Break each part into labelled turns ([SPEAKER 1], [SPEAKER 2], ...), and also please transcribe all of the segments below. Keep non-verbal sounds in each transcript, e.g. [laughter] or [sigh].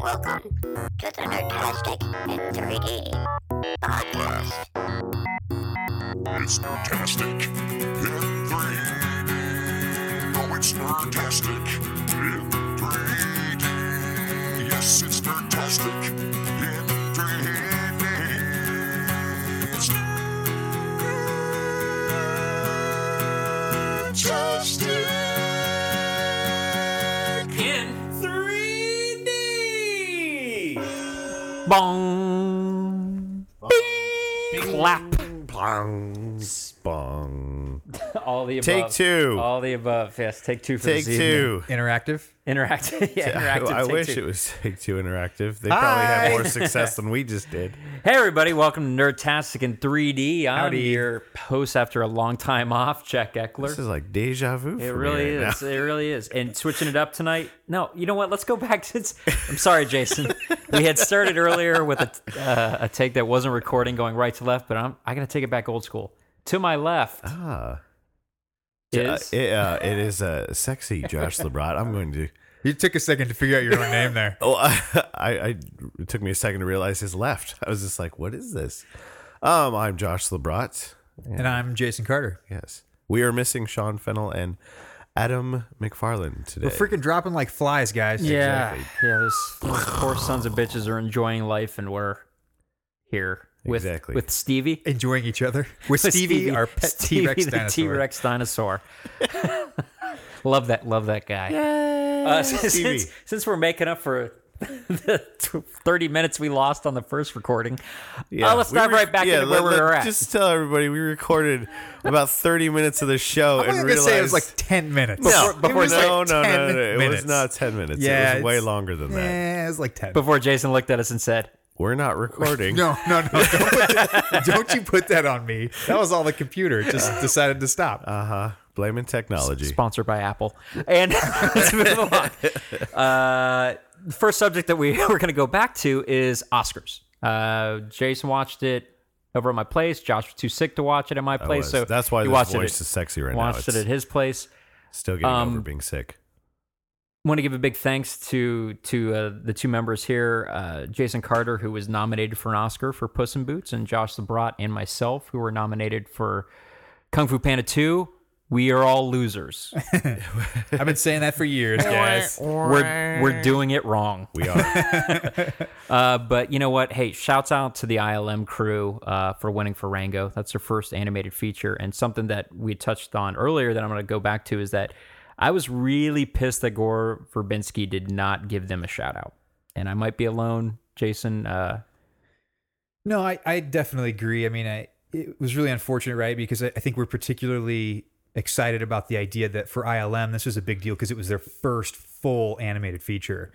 [SPEAKER 1] Welcome to the Nerdtastic in 3D podcast.
[SPEAKER 2] It's Nerdtastic in 3D. Oh, it's Nerdtastic in 3D. Yes, it's Nerdtastic 3D.
[SPEAKER 3] Bong. Clap.
[SPEAKER 4] Bong, bong.
[SPEAKER 3] All the above.
[SPEAKER 4] Take two.
[SPEAKER 3] All the above. Yes, take two for
[SPEAKER 4] Take
[SPEAKER 3] this evening.
[SPEAKER 4] two.
[SPEAKER 5] Interactive.
[SPEAKER 3] Interactive. Yeah, interactive. [laughs]
[SPEAKER 4] I, I
[SPEAKER 3] take
[SPEAKER 4] wish
[SPEAKER 3] two.
[SPEAKER 4] it was Take Two Interactive. They probably
[SPEAKER 3] Hi.
[SPEAKER 4] have more success than we just did. [laughs]
[SPEAKER 3] Hey, everybody. Welcome to Nerdtastic in 3D. I'm
[SPEAKER 5] Howdy.
[SPEAKER 3] your host after a long time off, Jack Eckler.
[SPEAKER 4] This is like deja vu.
[SPEAKER 3] It
[SPEAKER 4] for
[SPEAKER 3] really
[SPEAKER 4] me right
[SPEAKER 3] is. It really is. And [laughs] switching it up tonight. No, you know what? Let's go back to. It's, I'm sorry, Jason. we had started earlier with a, uh, a take that wasn't recording, going right to left, but I'm I gotta take it back old school. To my left.
[SPEAKER 4] Ah,
[SPEAKER 3] is
[SPEAKER 4] Uh, it, uh, it is uh, sexy, Josh Lebrat. I'm going to.
[SPEAKER 5] You took a second to figure out your own name there. [laughs]
[SPEAKER 4] Oh, I, I, it took me a second to realize his left. I was just like, "What is this?" Um, I'm Josh Lebrat.
[SPEAKER 5] And I'm Jason Carter.
[SPEAKER 4] Yes, we are missing Sean Fennel and Adam McFarland today.
[SPEAKER 5] We're freaking dropping like flies, guys.
[SPEAKER 3] yeah,
[SPEAKER 4] exactly.
[SPEAKER 3] yeah. Those, those poor sons of bitches are enjoying life, and we're here with
[SPEAKER 4] Exactly.
[SPEAKER 3] with Stevie.
[SPEAKER 5] Enjoying each other. [laughs] With
[SPEAKER 3] With
[SPEAKER 5] Stevie, our pet
[SPEAKER 3] Stevie
[SPEAKER 5] T Rex dinosaur.
[SPEAKER 3] T Rex dinosaur. [laughs] love that. Love that guy. Uh, [laughs] since,
[SPEAKER 4] Stevie.
[SPEAKER 3] since, we're making up for the 30 minutes we lost on the first recording, uh, let's
[SPEAKER 4] we
[SPEAKER 3] dive
[SPEAKER 4] re-
[SPEAKER 3] right back
[SPEAKER 4] yeah,
[SPEAKER 3] into where
[SPEAKER 4] let-
[SPEAKER 3] we were at.
[SPEAKER 4] Just tell everybody we recorded about 30 minutes of the show
[SPEAKER 5] I'm
[SPEAKER 4] and realized
[SPEAKER 5] say it was like 10 minutes.
[SPEAKER 4] no,
[SPEAKER 3] before-
[SPEAKER 4] was
[SPEAKER 3] it's like
[SPEAKER 4] no, no, no, no, no, It was not 10 minutes.
[SPEAKER 5] Yeah,
[SPEAKER 4] it was way longer than that.
[SPEAKER 5] Yeah, it was like 10.
[SPEAKER 3] Before Jason looked at us and said,
[SPEAKER 4] We're not recording. [laughs]
[SPEAKER 5] no, no, no. Don't, put that, don't you put that on me. That was all the computer. It just decided to stop.
[SPEAKER 4] Uh huh. Blaming technology.
[SPEAKER 3] sponsored by Apple. And [laughs] let's move along. Uh, the first subject that we [laughs] we're going to go back to is Oscars. Uh, Jason watched it over at my place. Josh was too sick to watch it at my place, so
[SPEAKER 4] That's why
[SPEAKER 3] he
[SPEAKER 4] this
[SPEAKER 3] watched
[SPEAKER 4] voice
[SPEAKER 3] it.
[SPEAKER 4] is sexy right
[SPEAKER 3] watched
[SPEAKER 4] now.
[SPEAKER 3] it at his place.
[SPEAKER 4] still getting
[SPEAKER 3] um,
[SPEAKER 4] over being sick.
[SPEAKER 3] Want to give a big thanks to to uh, the two members here, uh, Jason Carter, who was nominated for an Oscar for Puss in Boots, and Josh LeBrot and myself, who were nominated for Kung Fu Panda 2. We are all losers. [laughs]
[SPEAKER 5] I've been saying that for years, guys.
[SPEAKER 3] we're we're doing it wrong.
[SPEAKER 4] We are. [laughs] [laughs]
[SPEAKER 3] Uh, but you know what? Hey, shouts out to the ILM crew uh, for winning for Rango. That's their first animated feature, and something that we touched on earlier that I'm going to go back to is that I was really pissed that Gore Verbinski did not give them a shout out, and I might be alone, Jason. Uh,
[SPEAKER 5] No, I, I definitely agree. I mean, I, it was really unfortunate, right? Because I, I think we're particularly excited about the idea that for ILM, this was a big deal because it was their first full animated feature.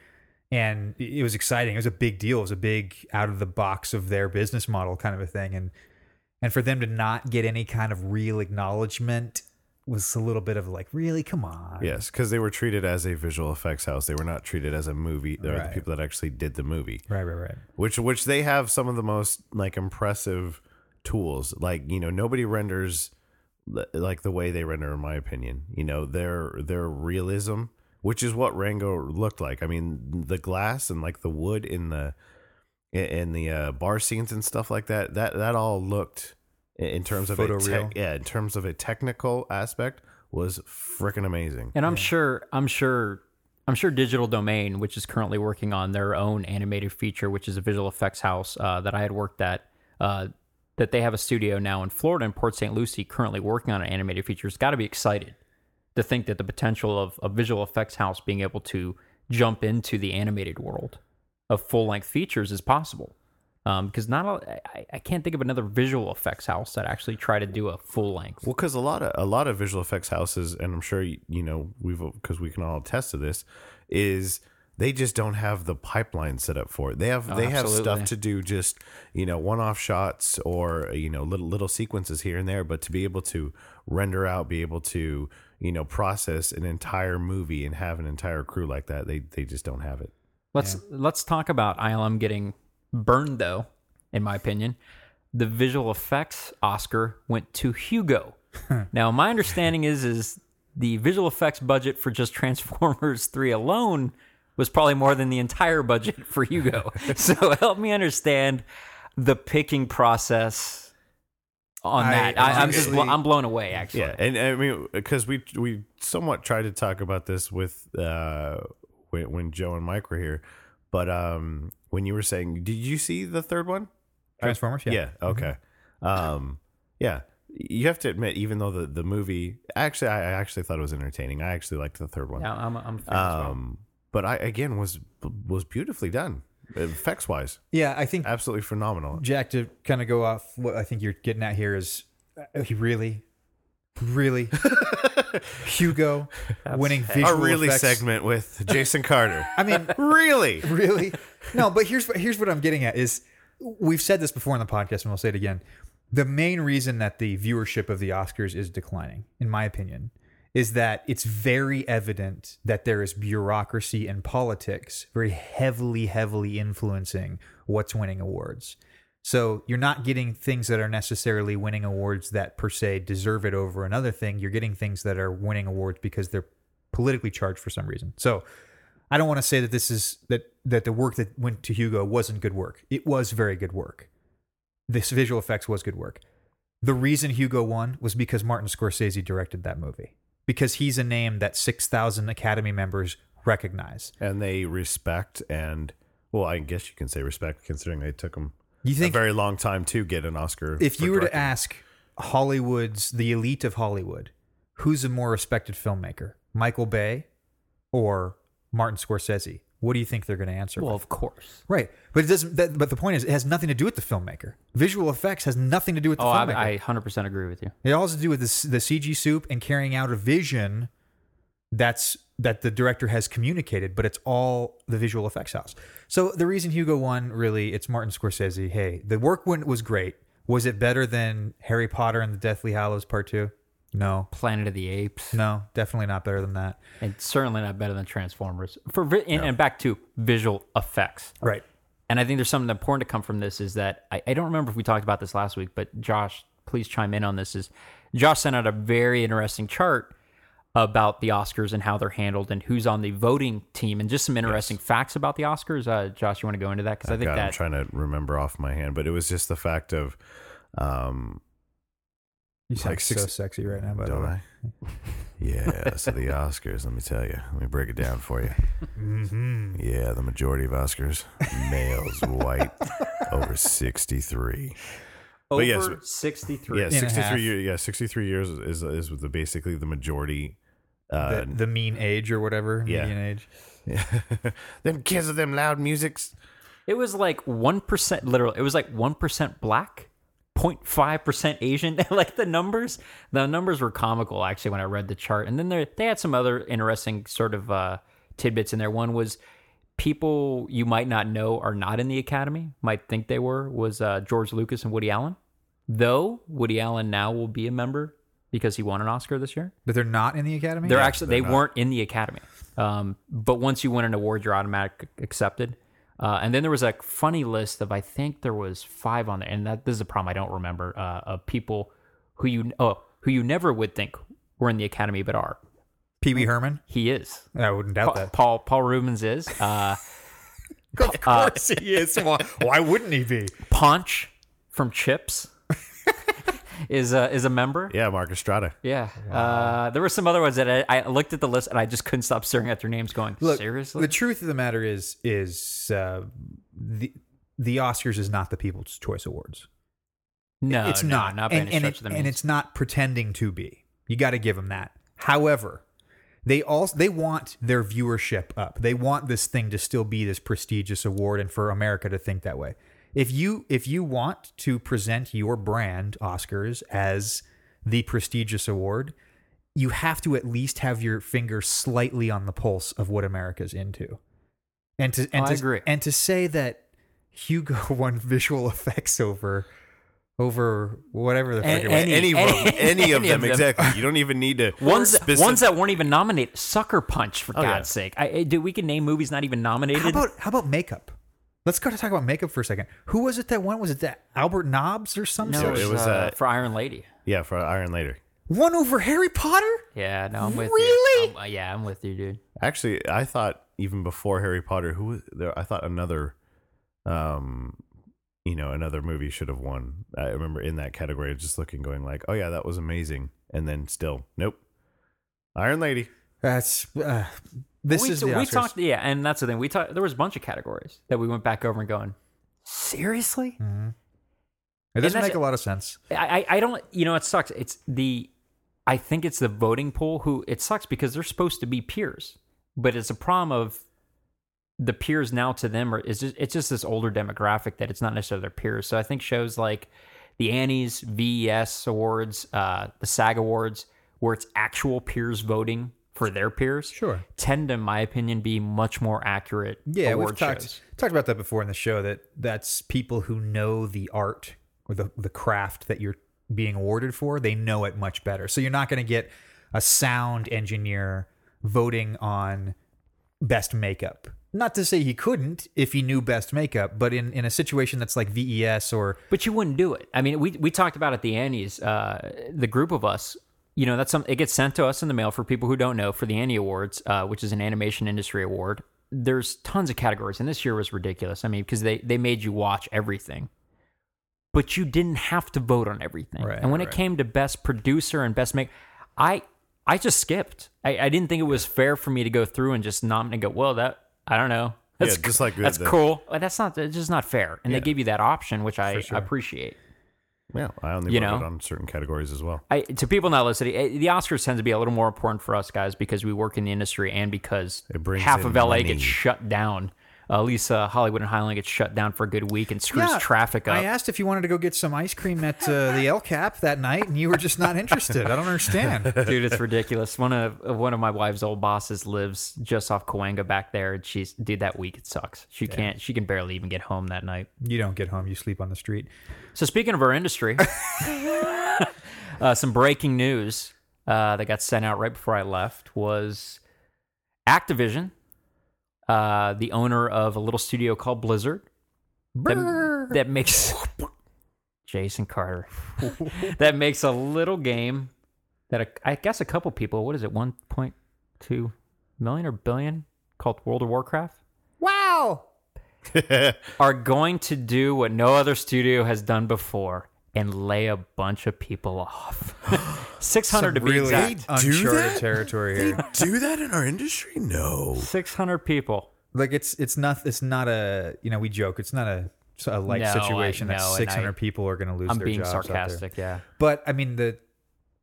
[SPEAKER 5] And it it was exciting. It was a big deal. It was a big out of the box of their business model kind of a thing. And and for them to not get any kind of real acknowledgement was a little bit of like, really? Come on.
[SPEAKER 4] yes, because they were treated as a visual effects house. They were not treated as a movie. They're the people that actually did the movie.
[SPEAKER 5] Right, right, right.
[SPEAKER 4] which which they have some of the most like impressive tools like you know nobody renders like the way they render in my opinion you know their their realism which is what rango looked like i mean the glass and like the wood in the in the uh, bar scenes and stuff like that that that all looked in terms of a
[SPEAKER 5] Photoreal.
[SPEAKER 4] tech yeah in terms of a technical aspect was freaking amazing
[SPEAKER 3] and I'm sure, I'm sure, I'm sure Digital Domain, which is currently working on their own animated feature, which is a visual effects house uh, that I had worked at, uh, that they have a studio now in Florida in Port St. Lucie, currently working on an animated feature. Has got to be excited to think that the potential of a visual effects house being able to jump into the animated world of full length features is possible. Um, because not, a, I, I can't think of another visual effects house that actually try to do a full length.
[SPEAKER 4] Well, because a lot of a lot of visual effects houses, and I'm sure you, you know we've because we can all attest to this, is they just don't have the pipeline set up for it. They have oh, they have stuff to do, just you know one off shots or you know little little sequences here and there, but to be able to render out, be able to you know process an entire movie and have an entire crew like that, they they just don't have it.
[SPEAKER 3] Let's let's talk about ILM getting burned though. In my opinion, the visual effects Oscar went to Hugo. [laughs] now, my understanding is is the visual effects budget for just Transformers [laughs] Three alone was probably more than the entire budget for Hugo. [laughs] so help me understand the picking process on
[SPEAKER 5] I-
[SPEAKER 3] that. I, I'm just I'm blown away actually.
[SPEAKER 4] Yeah, and I mean, because we we somewhat tried to talk about this with uh when, when Joe and Mike were here, but um when you were saying, did you see the third one?
[SPEAKER 5] Transformers. Yeah.
[SPEAKER 4] Yeah. Okay. Um. Yeah. You have to admit, even though the the movie actually, I I actually thought it was entertaining. I actually liked the third one.
[SPEAKER 3] Yeah, I'm, I'm a fan well.
[SPEAKER 4] Um. But I again was was beautifully done, effects wise,
[SPEAKER 5] Yeah, I think
[SPEAKER 4] absolutely phenomenal.
[SPEAKER 5] Jack to kind of go off what I think you're getting at here is uh, he really, really [laughs] Hugo winning visual
[SPEAKER 4] A really
[SPEAKER 5] effects.
[SPEAKER 4] segment with Jason Carter. [laughs]
[SPEAKER 5] I mean,
[SPEAKER 4] really?
[SPEAKER 5] really? No, but here's what here's what I'm getting at is we've said this before in the podcast and we'll say it again. The main reason that the viewership of the Oscars is declining, in my opinion, is that it's very evident that there is bureaucracy and politics very heavily, heavily influencing what's winning awards. So you're not getting things that are necessarily winning awards that per se deserve it over another thing. You're getting things that are winning awards because they're politically charged for some reason. So I don't want to say that this is that that the work that went to Hugo wasn't good work. It was very good work. This visual effects was good work. The reason Hugo won was because Martin Scorsese directed that movie. Because he's a name that 6,000 Academy members recognize.
[SPEAKER 4] and they respect and well, I guess you can say respect considering they took them
[SPEAKER 5] You think
[SPEAKER 4] a
[SPEAKER 5] think
[SPEAKER 4] very long time to get an Oscar.
[SPEAKER 5] if you were to ask Hollywood's the elite of Hollywood, who's a more respected filmmaker, Michael Bay or Martin Scorsese? What do you think they're going to answer?
[SPEAKER 3] well,
[SPEAKER 5] with?
[SPEAKER 3] of course.
[SPEAKER 5] Right, but it doesn't. That, but the point is, it has nothing to do with the filmmaker. Visual effects has nothing to do with the
[SPEAKER 3] Oh,
[SPEAKER 5] filmmaker.
[SPEAKER 3] I, I 100% agree with you.
[SPEAKER 5] it all has to do with the, the CG soup and carrying out a vision that's that the director has communicated, but it's all the visual effects house. So the reason Hugo won, really, it's Martin Scorsese. Hey, the work went was great. Was it better than Harry Potter and the Deathly Hallows Part Two? No,
[SPEAKER 3] Planet of the Apes,
[SPEAKER 5] no, definitely not better than that.
[SPEAKER 3] and certainly not better than Transformers. For vi- and, and back to visual effects.
[SPEAKER 5] Right.
[SPEAKER 3] And I think there's something important to come from this is that I, I don't remember if we talked about this last week, but Josh, please chime in on this. Is Josh sent out a very interesting chart about the Oscars and how they're handled and who's on the voting team and just some interesting facts about the Oscars. Uh, Josh, you want to go into that? Because I think
[SPEAKER 4] God, I'm trying to remember off my hand, but it was just the fact of, um,
[SPEAKER 5] You sound
[SPEAKER 4] Like
[SPEAKER 5] so sexy right now. By the
[SPEAKER 4] don't
[SPEAKER 5] way.
[SPEAKER 4] I? Yeah. so the [laughs] Oscars, let me tell you, let me break it down for you.
[SPEAKER 5] Mm-hmm.
[SPEAKER 4] Yeah, the majority of Oscars, males, white, over sixty-three.
[SPEAKER 3] Over
[SPEAKER 4] but yes,
[SPEAKER 3] 63.
[SPEAKER 4] Yeah,
[SPEAKER 5] and a half.
[SPEAKER 4] sixty-three. Year, yeah, sixty-three years is is the, basically the majority. Uh,
[SPEAKER 5] The, the mean age or whatever.
[SPEAKER 4] yeah.
[SPEAKER 5] Median age. [laughs]
[SPEAKER 4] them kids with them loud musics.
[SPEAKER 3] It was like 1%, literally, it was like 1% black, 0.5% Asian. [laughs] like the numbers, the numbers were comical actually when I read the chart. And then there, they had some other interesting sort of uh, tidbits in there. One was people you might not know are not in the Academy, might think they were, was uh, George Lucas and Woody Allen. Though Woody Allen now will be a member because he won an Oscar this year.
[SPEAKER 5] But they're not in the Academy.
[SPEAKER 3] They're actually
[SPEAKER 4] they're
[SPEAKER 3] they
[SPEAKER 4] not.
[SPEAKER 3] weren't in the academy. Um, but once you win an award, you're automatic accepted. Uh, and then there was a funny list of I think there was five on there, and that this is a problem I don't remember uh, of people who you oh who you never would think were in the academy but are.
[SPEAKER 5] Pee Wee Herman.
[SPEAKER 3] He is.
[SPEAKER 5] I wouldn't doubt
[SPEAKER 3] Pa-
[SPEAKER 5] that.
[SPEAKER 3] Paul Paul Reubens is. Uh, [laughs]
[SPEAKER 5] Of course he is. Why, why wouldn't he be?
[SPEAKER 3] Ponch from Chips [laughs] is a, is a member.
[SPEAKER 4] Yeah, Mark Estrada.
[SPEAKER 3] Yeah. Uh, there were some other ones that I, I looked at the list and I just couldn't stop staring at their names, going,
[SPEAKER 5] Look,
[SPEAKER 3] seriously.
[SPEAKER 5] The truth of the matter is, is uh, the the Oscars is not the People's Choice Awards.
[SPEAKER 3] no,
[SPEAKER 5] it's
[SPEAKER 3] no,
[SPEAKER 5] not,
[SPEAKER 3] not by
[SPEAKER 5] and,
[SPEAKER 3] any
[SPEAKER 5] and,
[SPEAKER 3] stretch
[SPEAKER 5] it-
[SPEAKER 3] of the
[SPEAKER 5] and it's not pretending to be. You got to give them that. However, they also they want their viewership up. They want this thing to still be this prestigious award, and for America to think that way. If you if you want to present your brand Oscars as the prestigious award, you have to at least have your finger slightly on the pulse of what America's into. And to and
[SPEAKER 3] Oh, I
[SPEAKER 5] to,
[SPEAKER 3] agree.
[SPEAKER 5] and to say that Hugo [laughs] won visual effects over over whatever the fuck it was.
[SPEAKER 3] Any-
[SPEAKER 4] Any, of them,
[SPEAKER 3] any-
[SPEAKER 4] any of them, exactly. You don't even need to [laughs]
[SPEAKER 3] Ones, that-
[SPEAKER 4] specific-
[SPEAKER 3] ones that weren't even nominated. Sucker Punch, for
[SPEAKER 4] Oh, yeah.
[SPEAKER 3] God's sake. I, I, dude, we can name movies not even nominated.
[SPEAKER 5] How about how about makeup? Let's go to talk about makeup for a second. Who was it that won? Was it that Albert Nobbs or something?
[SPEAKER 3] no,
[SPEAKER 4] So
[SPEAKER 3] it
[SPEAKER 4] it
[SPEAKER 3] was
[SPEAKER 4] was,
[SPEAKER 3] uh,
[SPEAKER 4] uh,
[SPEAKER 3] for Iron Lady.
[SPEAKER 4] Yeah, for Iron Lady.
[SPEAKER 5] Won over Harry Potter?
[SPEAKER 3] Yeah, no, I'm with
[SPEAKER 5] Really?
[SPEAKER 3] you. I'm- uh, yeah, I'm with you, dude.
[SPEAKER 4] Actually, I thought even before Harry Potter, who was there? I thought another, um, you know, another movie should have won. I remember in that category, just looking, going like, "Oh yeah, that was amazing," and then still, nope. Iron Lady.
[SPEAKER 5] That's uh, this
[SPEAKER 3] we,
[SPEAKER 5] is the
[SPEAKER 3] we
[SPEAKER 5] Oscars.
[SPEAKER 3] talked, yeah, and that's the thing. We talked. There was a bunch of categories that we went back over and going, seriously.
[SPEAKER 5] It doesn't make a lot of sense.
[SPEAKER 3] I, I I don't you know it sucks. It's the I think it's the voting pool who it sucks because they're supposed to be peers, but it's a problem of the peers now to them are is just, it's just this older demographic that it's not necessarily their peers. So I think shows like the Annies, VES awards, uh, the SAG awards, where it's actual peers voting for their peers,
[SPEAKER 5] Sure.
[SPEAKER 3] tend to, in my opinion, be much more accurate.
[SPEAKER 5] Yeah, we've talked
[SPEAKER 3] shows.
[SPEAKER 5] talked about that before in the show. That that's people who know the art or the the craft that you're being awarded for. They know it much better. So you're not going to get a sound engineer voting on best makeup. Not to say he couldn't if he knew best makeup, but in, in a situation that's like VES or
[SPEAKER 3] But you wouldn't do it. I mean, we we talked about at the Annies, uh, the group of us. You know, that's some. It gets sent to us in the mail for people who don't know for the Annie Awards, uh, which is an animation industry award. There's tons of categories, and this year was ridiculous. I mean, because they they made you watch everything, but you didn't have to vote on everything.
[SPEAKER 5] Right,
[SPEAKER 3] and when it came to best producer and best make, I I just skipped. I, I didn't think it was fair for me to go through and just nominate and go, well, that I don't know. That's
[SPEAKER 4] Yeah, just like
[SPEAKER 3] that's
[SPEAKER 4] the-
[SPEAKER 3] cool. But That's not. It's just not fair. And they give you that option, which I
[SPEAKER 5] sure.
[SPEAKER 3] appreciate.
[SPEAKER 4] Yeah, I only
[SPEAKER 3] You know?
[SPEAKER 4] on certain categories as well.
[SPEAKER 3] I, to people not listening, eh, the Oscars tend to be a little more important for us guys because we work in the industry and because half of LA
[SPEAKER 4] money.
[SPEAKER 3] gets shut down. Uh, Lisa Hollywood and Highland gets shut down for a good week and screws traffic up.
[SPEAKER 5] I asked if you wanted to go get some ice cream at uh, the El Cap that night, and you were just not interested. I don't understand. [laughs]
[SPEAKER 3] Dude, it's ridiculous. One of one of my wife's old bosses lives just off Cahuenga back there, and she's dude. That week it sucks. She can't. She can barely even get home that night.
[SPEAKER 5] You don't get home; you sleep on the street.
[SPEAKER 3] So speaking of our industry, [laughs] uh, some breaking news uh, that got sent out right before I left was Activision, uh, the owner of a little studio called Blizzard, that, that makes [laughs] Jason Carter, [laughs] that makes a little game that a, I guess a couple people, what is it, one point two million or billion, called World of Warcraft?
[SPEAKER 5] Wow! [laughs]
[SPEAKER 3] are going to do what no other studio has done before and lay a bunch of people off. [gasps] 600 to be
[SPEAKER 5] really
[SPEAKER 3] exact.
[SPEAKER 4] do
[SPEAKER 5] uncharted
[SPEAKER 4] that?
[SPEAKER 5] territory
[SPEAKER 4] They do that in our industry? No.
[SPEAKER 3] 600 people.
[SPEAKER 5] like it's it's not it's not a you know we joke it's not a, a light
[SPEAKER 3] No, I
[SPEAKER 5] situation that
[SPEAKER 3] know, and
[SPEAKER 5] 600
[SPEAKER 3] I-
[SPEAKER 5] people are going to lose
[SPEAKER 3] I'm
[SPEAKER 5] their
[SPEAKER 3] being
[SPEAKER 5] jobs out there.
[SPEAKER 3] sarcastic, yeah.
[SPEAKER 5] But I mean the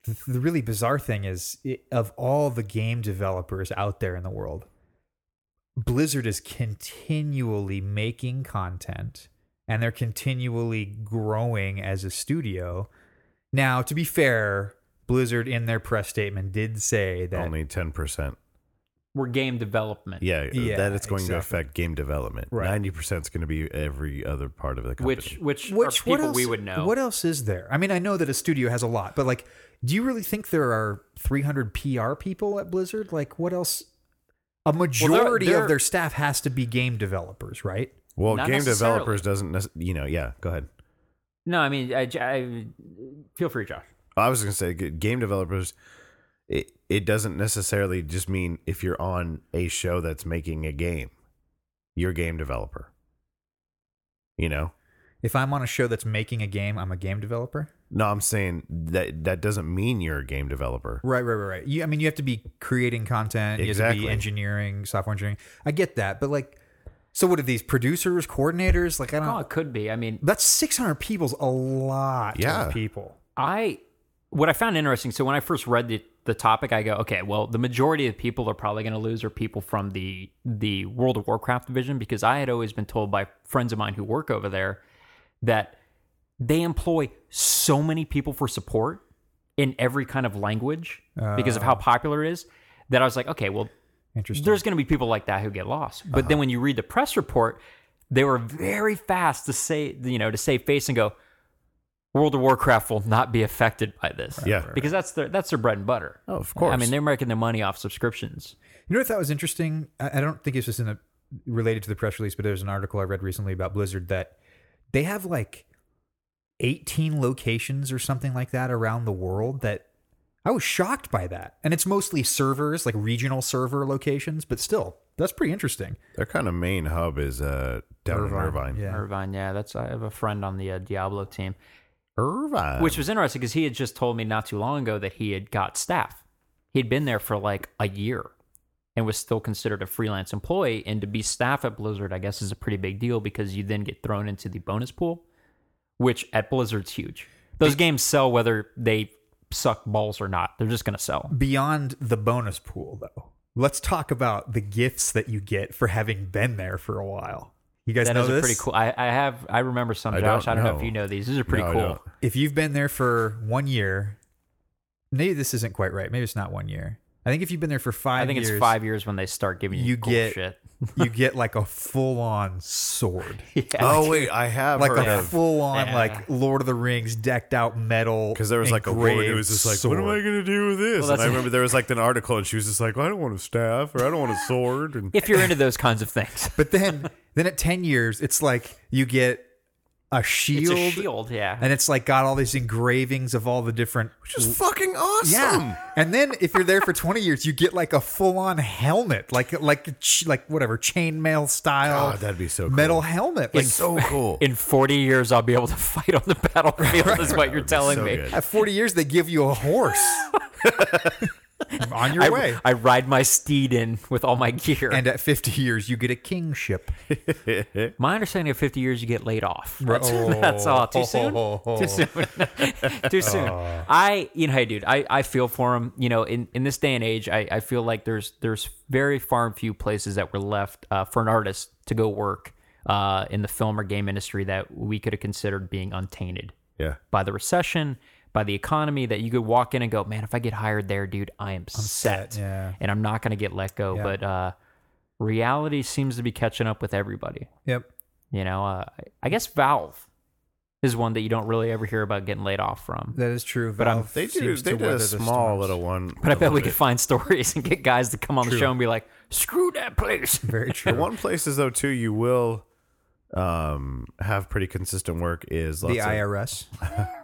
[SPEAKER 5] the, the really bizarre thing is it, of all the game developers out there in the world, Blizzard is continually making content and they're continually growing as a studio. Now, to be fair, Blizzard in their press statement did say that
[SPEAKER 4] Only 10%.
[SPEAKER 3] We're game development.
[SPEAKER 4] Yeah,
[SPEAKER 5] Yeah,
[SPEAKER 4] that it's going to affect game development.
[SPEAKER 5] Right.
[SPEAKER 4] 90% is going to be every other part of the company.
[SPEAKER 3] Which which,
[SPEAKER 5] Which
[SPEAKER 3] are
[SPEAKER 5] what
[SPEAKER 3] people
[SPEAKER 5] else,
[SPEAKER 3] we would know.
[SPEAKER 5] What else is there? I mean, I know that a studio has a lot, but like, do you really think there are 300 PR people at Blizzard? Like, what else? A majority
[SPEAKER 3] they're-
[SPEAKER 5] of their staff has to be game developers, right?
[SPEAKER 4] Well,
[SPEAKER 3] Not
[SPEAKER 4] game developers doesn't, nec- you know, yeah, go ahead.
[SPEAKER 3] No, I mean, I, I- feel free, Josh.
[SPEAKER 4] I was going to say game developers it it doesn't necessarily just mean if you're on a show that's making a game, you're a game developer. You know?
[SPEAKER 5] If I'm on a show that's making a game, I'm a game developer.
[SPEAKER 4] No, I'm saying that that doesn't mean you're a game developer.
[SPEAKER 5] Right, right, right, right. You, I mean, you have to be creating content. You have to
[SPEAKER 4] Exactly.
[SPEAKER 5] be engineering, software engineering. I get that, but like, so what are these producers, coordinators? Like, I don't.
[SPEAKER 3] Oh, it could be. I mean,
[SPEAKER 5] That's 600 people's a lot
[SPEAKER 4] Yeah.
[SPEAKER 5] of people.
[SPEAKER 3] I what I found interesting. So when I first read the the topic, I go, okay, well, the majority of people are probably going to lose are people from the the World of Warcraft division because I had always been told by friends of mine who work over there that they employ so many people for support in every kind of language because of how ah. popular it is that I was like, okay, well,
[SPEAKER 5] Interesting.
[SPEAKER 3] there's going to be people like that who get lost. But then uh-huh. when you read the press report, they were very fast to say, you know, to save face and go, World of Warcraft will not be affected by this.
[SPEAKER 4] Yeah.
[SPEAKER 3] because that's their that's their bread and butter.
[SPEAKER 4] Oh, of course.
[SPEAKER 3] I mean, they're making their money off subscriptions.
[SPEAKER 5] You know what I thought was interesting? I, I don't think it's just in the related to the press release, but there's an article I read recently about Blizzard that they have like 18 locations or something like that around the world that I was shocked by that. And it's mostly servers, like regional server locations, but still, that's pretty interesting.
[SPEAKER 4] Their kind of main hub is uh, down in Irvine.
[SPEAKER 5] Yeah.
[SPEAKER 3] Irvine, yeah, that's I have a friend on the uh, Diablo team,
[SPEAKER 4] Irvine.
[SPEAKER 3] which was interesting because he had just told me not too long ago that he had got staff. He'd been there for like a year and was still considered a freelance employee. And to be staff at Blizzard, I guess, is a pretty big deal because you then get thrown into the bonus pool, which at Blizzard's huge. Those games sell whether they suck balls or not. They're just going to sell.
[SPEAKER 5] Beyond the bonus pool, though, let's talk about the gifts that you get for having been there for a while. You guys
[SPEAKER 3] That
[SPEAKER 5] know
[SPEAKER 3] is a
[SPEAKER 5] this?
[SPEAKER 3] pretty cool. I, I have. I remember some.
[SPEAKER 4] I
[SPEAKER 3] Josh,
[SPEAKER 4] don't
[SPEAKER 3] I don't know.
[SPEAKER 4] know.
[SPEAKER 3] if you know these. These are pretty
[SPEAKER 4] No,
[SPEAKER 3] cool.
[SPEAKER 5] If you've been there for one year, maybe this isn't quite right. Maybe it's not one year. I think if you've been there for five
[SPEAKER 3] I think
[SPEAKER 5] years,
[SPEAKER 3] it's five years when they start giving you,
[SPEAKER 5] you
[SPEAKER 3] cool
[SPEAKER 5] get
[SPEAKER 3] shit. [laughs]
[SPEAKER 5] you get like a full on sword. [laughs]
[SPEAKER 3] Yeah.
[SPEAKER 4] Oh wait, I have
[SPEAKER 5] like
[SPEAKER 4] heard
[SPEAKER 5] a
[SPEAKER 4] of
[SPEAKER 5] full on
[SPEAKER 3] Yeah.
[SPEAKER 5] like Lord of the Rings decked out metal.
[SPEAKER 4] because there was like a woman who was just like, "What am I going to do with this?"
[SPEAKER 3] Well,
[SPEAKER 4] and I remember there was like an article, and she was just like, well, "I don't want a staff, or I don't want a sword." And [laughs]
[SPEAKER 3] if you're into those kinds of things.
[SPEAKER 5] But then then at 10 years, it's like you get a shield,
[SPEAKER 3] It's a shield, yeah.
[SPEAKER 5] and it's like got all these engravings of all the different
[SPEAKER 4] which is fucking awesome.
[SPEAKER 5] yeah. And then if you're there for 20 years, you get like a full on helmet, like like ch- like whatever chainmail style
[SPEAKER 4] God, that'd be so cool.
[SPEAKER 5] metal helmet. Like
[SPEAKER 4] so cool. [laughs]
[SPEAKER 3] In 40 years, I'll be able to fight on the battlefield. [laughs] Is what you're telling
[SPEAKER 4] so
[SPEAKER 3] me.
[SPEAKER 4] good.
[SPEAKER 5] at 40 years, they give you a horse. [laughs] [laughs] on your
[SPEAKER 3] I,
[SPEAKER 5] way.
[SPEAKER 3] I ride my steed in with all my gear.
[SPEAKER 5] And at 50 years, you get a kingship. [laughs]
[SPEAKER 3] my understanding of 50 years, you get laid off. That's,
[SPEAKER 5] Oh. [laughs]
[SPEAKER 3] that's all. Too soon. Too soon. Too soon. I, you know, hey, dude, I, I feel for him. You know, in, in this day and age, I, I feel like there's there's very far and few places that were left uh, for an artist to go work uh, in the film or game industry that we could have considered being untainted
[SPEAKER 4] Yeah.
[SPEAKER 3] by the recession, by the economy. That you could walk in and go, man, if I get hired there, dude, I am set,
[SPEAKER 5] set, yeah.
[SPEAKER 3] and I'm not going to get let go.
[SPEAKER 5] Yeah.
[SPEAKER 3] But uh, reality seems to be catching up with everybody.
[SPEAKER 5] Yep.
[SPEAKER 3] You know, uh, I guess Valve is one that you don't really ever hear about getting laid off from.
[SPEAKER 5] That is true.
[SPEAKER 3] But I'm-
[SPEAKER 5] Valve
[SPEAKER 4] They do.
[SPEAKER 5] seems
[SPEAKER 4] They
[SPEAKER 5] to
[SPEAKER 4] did a small little one.
[SPEAKER 3] But I bet we
[SPEAKER 4] could
[SPEAKER 3] could find [laughs] stories and get guys to come on the show and be like, "Screw that place."
[SPEAKER 5] Very
[SPEAKER 4] The
[SPEAKER 5] true.
[SPEAKER 4] one places though too you will um have pretty consistent work is
[SPEAKER 5] the
[SPEAKER 4] lots of-
[SPEAKER 5] IRS.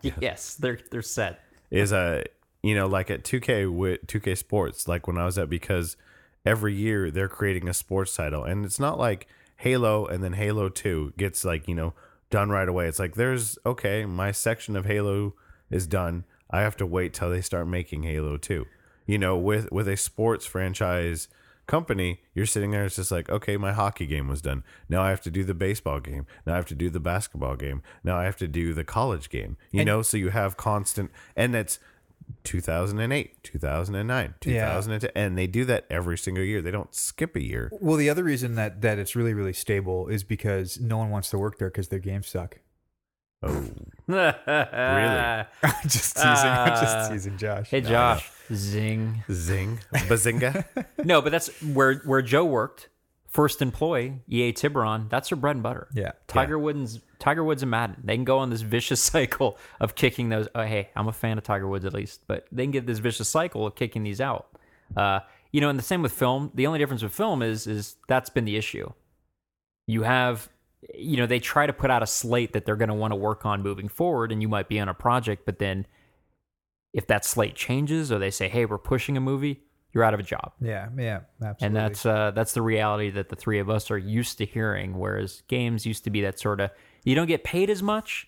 [SPEAKER 5] [laughs]
[SPEAKER 3] yes, they're they're set.
[SPEAKER 4] is a you know like at 2K with 2K Sports like when I was at because every year they're creating a sports title and it's not like Halo and then Halo 2 gets like you know done right away it's like there's okay my section of Halo is done I have to wait till they start making Halo 2 you know with with a sports franchise company you're sitting there it's just like okay my hockey game was done. Now I have to do the baseball game. Now I have to do the basketball game. Now I have to do the college game you know? So you have constant and it's 2008 2009 2010 and they do that every single year. They don't skip a year.
[SPEAKER 5] Well, the other reason that that it's really really stable is because no one wants to work there because their games suck.
[SPEAKER 4] oh
[SPEAKER 3] really? [laughs] [laughs]
[SPEAKER 5] I'm just teasing. I'm
[SPEAKER 3] Uh,
[SPEAKER 5] just teasing Josh.
[SPEAKER 3] Hey Josh, zing.
[SPEAKER 4] zing bazinga [laughs]
[SPEAKER 3] No, but that's where where Joe worked. First employee, EA Tiburon. That's her bread and butter.
[SPEAKER 5] Yeah.
[SPEAKER 3] Tiger Woods, Tiger Woods and Madden. They can go on this vicious cycle of kicking those. Oh, hey, I'm a fan of Tiger Woods at least, but they can get this vicious cycle of kicking these out. Uh, you know, and the same with film. The only difference with film is is that's been the issue. You have, you know, they try to put out a slate that they're going to want to work on moving forward, and you might be on a project, but then if that slate changes or they say, hey, we're pushing a movie, you're out of a job
[SPEAKER 5] Yeah, yeah, absolutely.
[SPEAKER 3] and that's uh, that's the reality that the three of us are used to hearing. Whereas games used to be that sort of you don't get paid as much,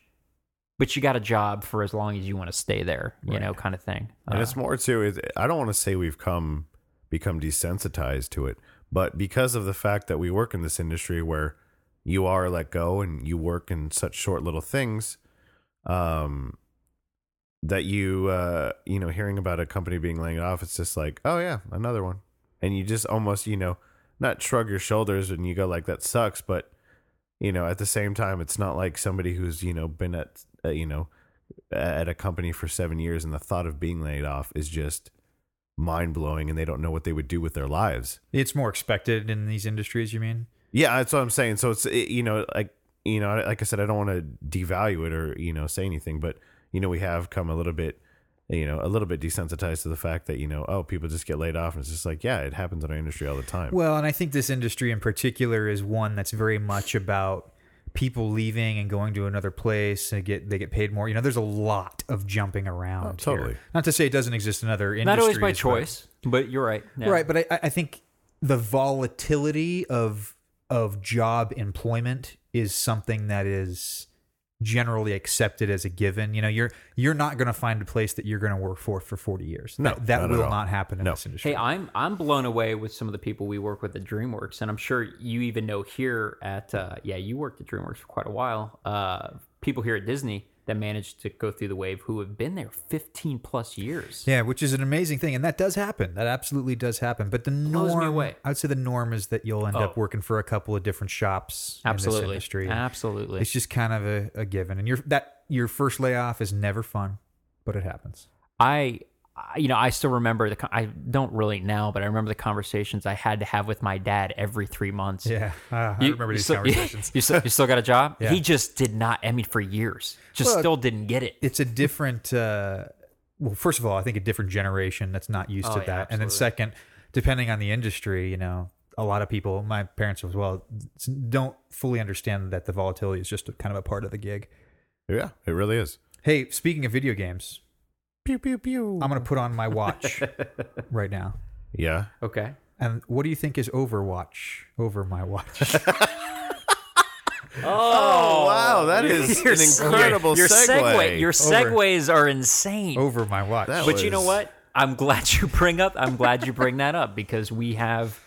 [SPEAKER 3] but you got a job for as long as you want to stay there, you know, kind of thing.
[SPEAKER 4] and
[SPEAKER 3] Uh,
[SPEAKER 4] it's more too is i don't want to say we've come become desensitized to it but because of the fact that we work in this industry where you are let go and you work in such short little things um that you uh you know hearing about a company being laid off it's just like oh yeah another one and you just almost you know not shrug your shoulders and you go like that sucks but you know at the same time it's not like somebody who's you know been at uh, you know at a company for seven years and the thought of being laid off is just mind blowing and they don't know what they would do with their lives.
[SPEAKER 5] it's more expected in these industries. You mean?
[SPEAKER 4] Yeah, that's what I'm saying. So it's, it, you know, like, you know, like I said, I don't want to devalue it or, you know, say anything, but, you know, we have come a little bit, you know, a little bit desensitized to the fact that, you know, oh, people just get laid off. And it's just like, yeah, it happens in our industry all the time.
[SPEAKER 5] Well, and I think this industry in particular is one that's very much about people leaving and going to another place and get they get paid more. You know, there's a lot of jumping around.
[SPEAKER 4] Oh, totally.
[SPEAKER 5] here. Not to say it doesn't exist in other industries.
[SPEAKER 3] Not always by
[SPEAKER 5] but-
[SPEAKER 3] choice, but you're right. Yeah.
[SPEAKER 5] Right, but I, I think the volatility of of job employment is something that is generally accepted as a given. You know, you're you're not going to find a place that you're going to work for for 40 years.
[SPEAKER 4] No,
[SPEAKER 5] that, that
[SPEAKER 4] not
[SPEAKER 5] will not happen in
[SPEAKER 4] No.
[SPEAKER 5] this industry.
[SPEAKER 3] Hey, I'm I'm blown away with some of the people we work with at DreamWorks, and I'm sure you even know here at uh, yeah, you worked at DreamWorks for quite a while. Uh, people here at Disney that managed to go through the wave who have been there 15 plus years.
[SPEAKER 5] Yeah, which is an amazing thing, and that does happen. That absolutely does happen. But the norm. I would say, the norm is that you'll end up
[SPEAKER 3] Oh.
[SPEAKER 5] working for a couple of different shops in this
[SPEAKER 3] Absolutely,
[SPEAKER 5] industry.
[SPEAKER 3] absolutely.
[SPEAKER 5] It's just kind of a, a given, and your that your first layoff is never fun, but it happens.
[SPEAKER 3] I- you know, I still remember the. I don't really now, but I remember the conversations I had to have with my dad every three months.
[SPEAKER 5] Yeah, uh, I
[SPEAKER 3] You-
[SPEAKER 5] remember
[SPEAKER 3] you
[SPEAKER 5] these
[SPEAKER 3] still, [laughs]
[SPEAKER 5] conversations.
[SPEAKER 3] You still, you still got a job? [laughs]
[SPEAKER 5] Yeah.
[SPEAKER 3] He just did not. I mean, for years, just
[SPEAKER 5] Well,
[SPEAKER 3] still didn't get it.
[SPEAKER 5] it's a different uh well first of all i think a different generation that's not used
[SPEAKER 3] Oh,
[SPEAKER 5] to
[SPEAKER 3] yeah,
[SPEAKER 5] that and then second depending on the industry you know a lot of people my parents as well don't fully understand that the volatility is just a, kind of a part of the gig
[SPEAKER 4] Yeah, it really is.
[SPEAKER 5] hey speaking of video games
[SPEAKER 4] Pew pew pew.
[SPEAKER 5] i'm going to put on my watch [laughs] right now
[SPEAKER 4] yeah.
[SPEAKER 3] Okay.
[SPEAKER 5] and what do you think is overwatch over my watch [laughs] [laughs]
[SPEAKER 3] oh, oh,
[SPEAKER 4] wow, that is an incredible
[SPEAKER 3] your, your
[SPEAKER 4] segue.
[SPEAKER 3] Your
[SPEAKER 5] Over.
[SPEAKER 3] segues are insane.
[SPEAKER 5] over my watch
[SPEAKER 4] That
[SPEAKER 3] but you know what? I'm glad you bring up. I'm glad you bring that up because we have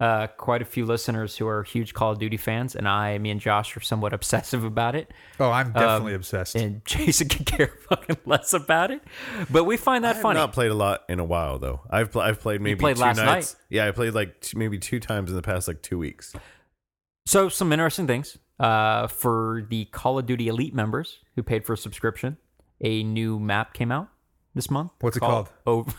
[SPEAKER 3] uh, quite a few listeners who are huge Call of Duty fans, and I, me and Josh are somewhat [laughs] obsessive about it.
[SPEAKER 5] oh i'm definitely
[SPEAKER 3] Um,
[SPEAKER 5] obsessed
[SPEAKER 3] And [laughs] Jason can care [laughs] fucking less about it, but we find that funny.
[SPEAKER 4] I've
[SPEAKER 3] funny.
[SPEAKER 4] not played a lot in a while though. I've pl- I've played maybe
[SPEAKER 3] played
[SPEAKER 4] two
[SPEAKER 3] last
[SPEAKER 4] nights. Yeah, I played like t- maybe two times in the past like two weeks.
[SPEAKER 3] So some interesting things uh, for the Call of Duty Elite members who paid for a subscription. A new map came out this month.
[SPEAKER 5] What's it called?
[SPEAKER 3] Over,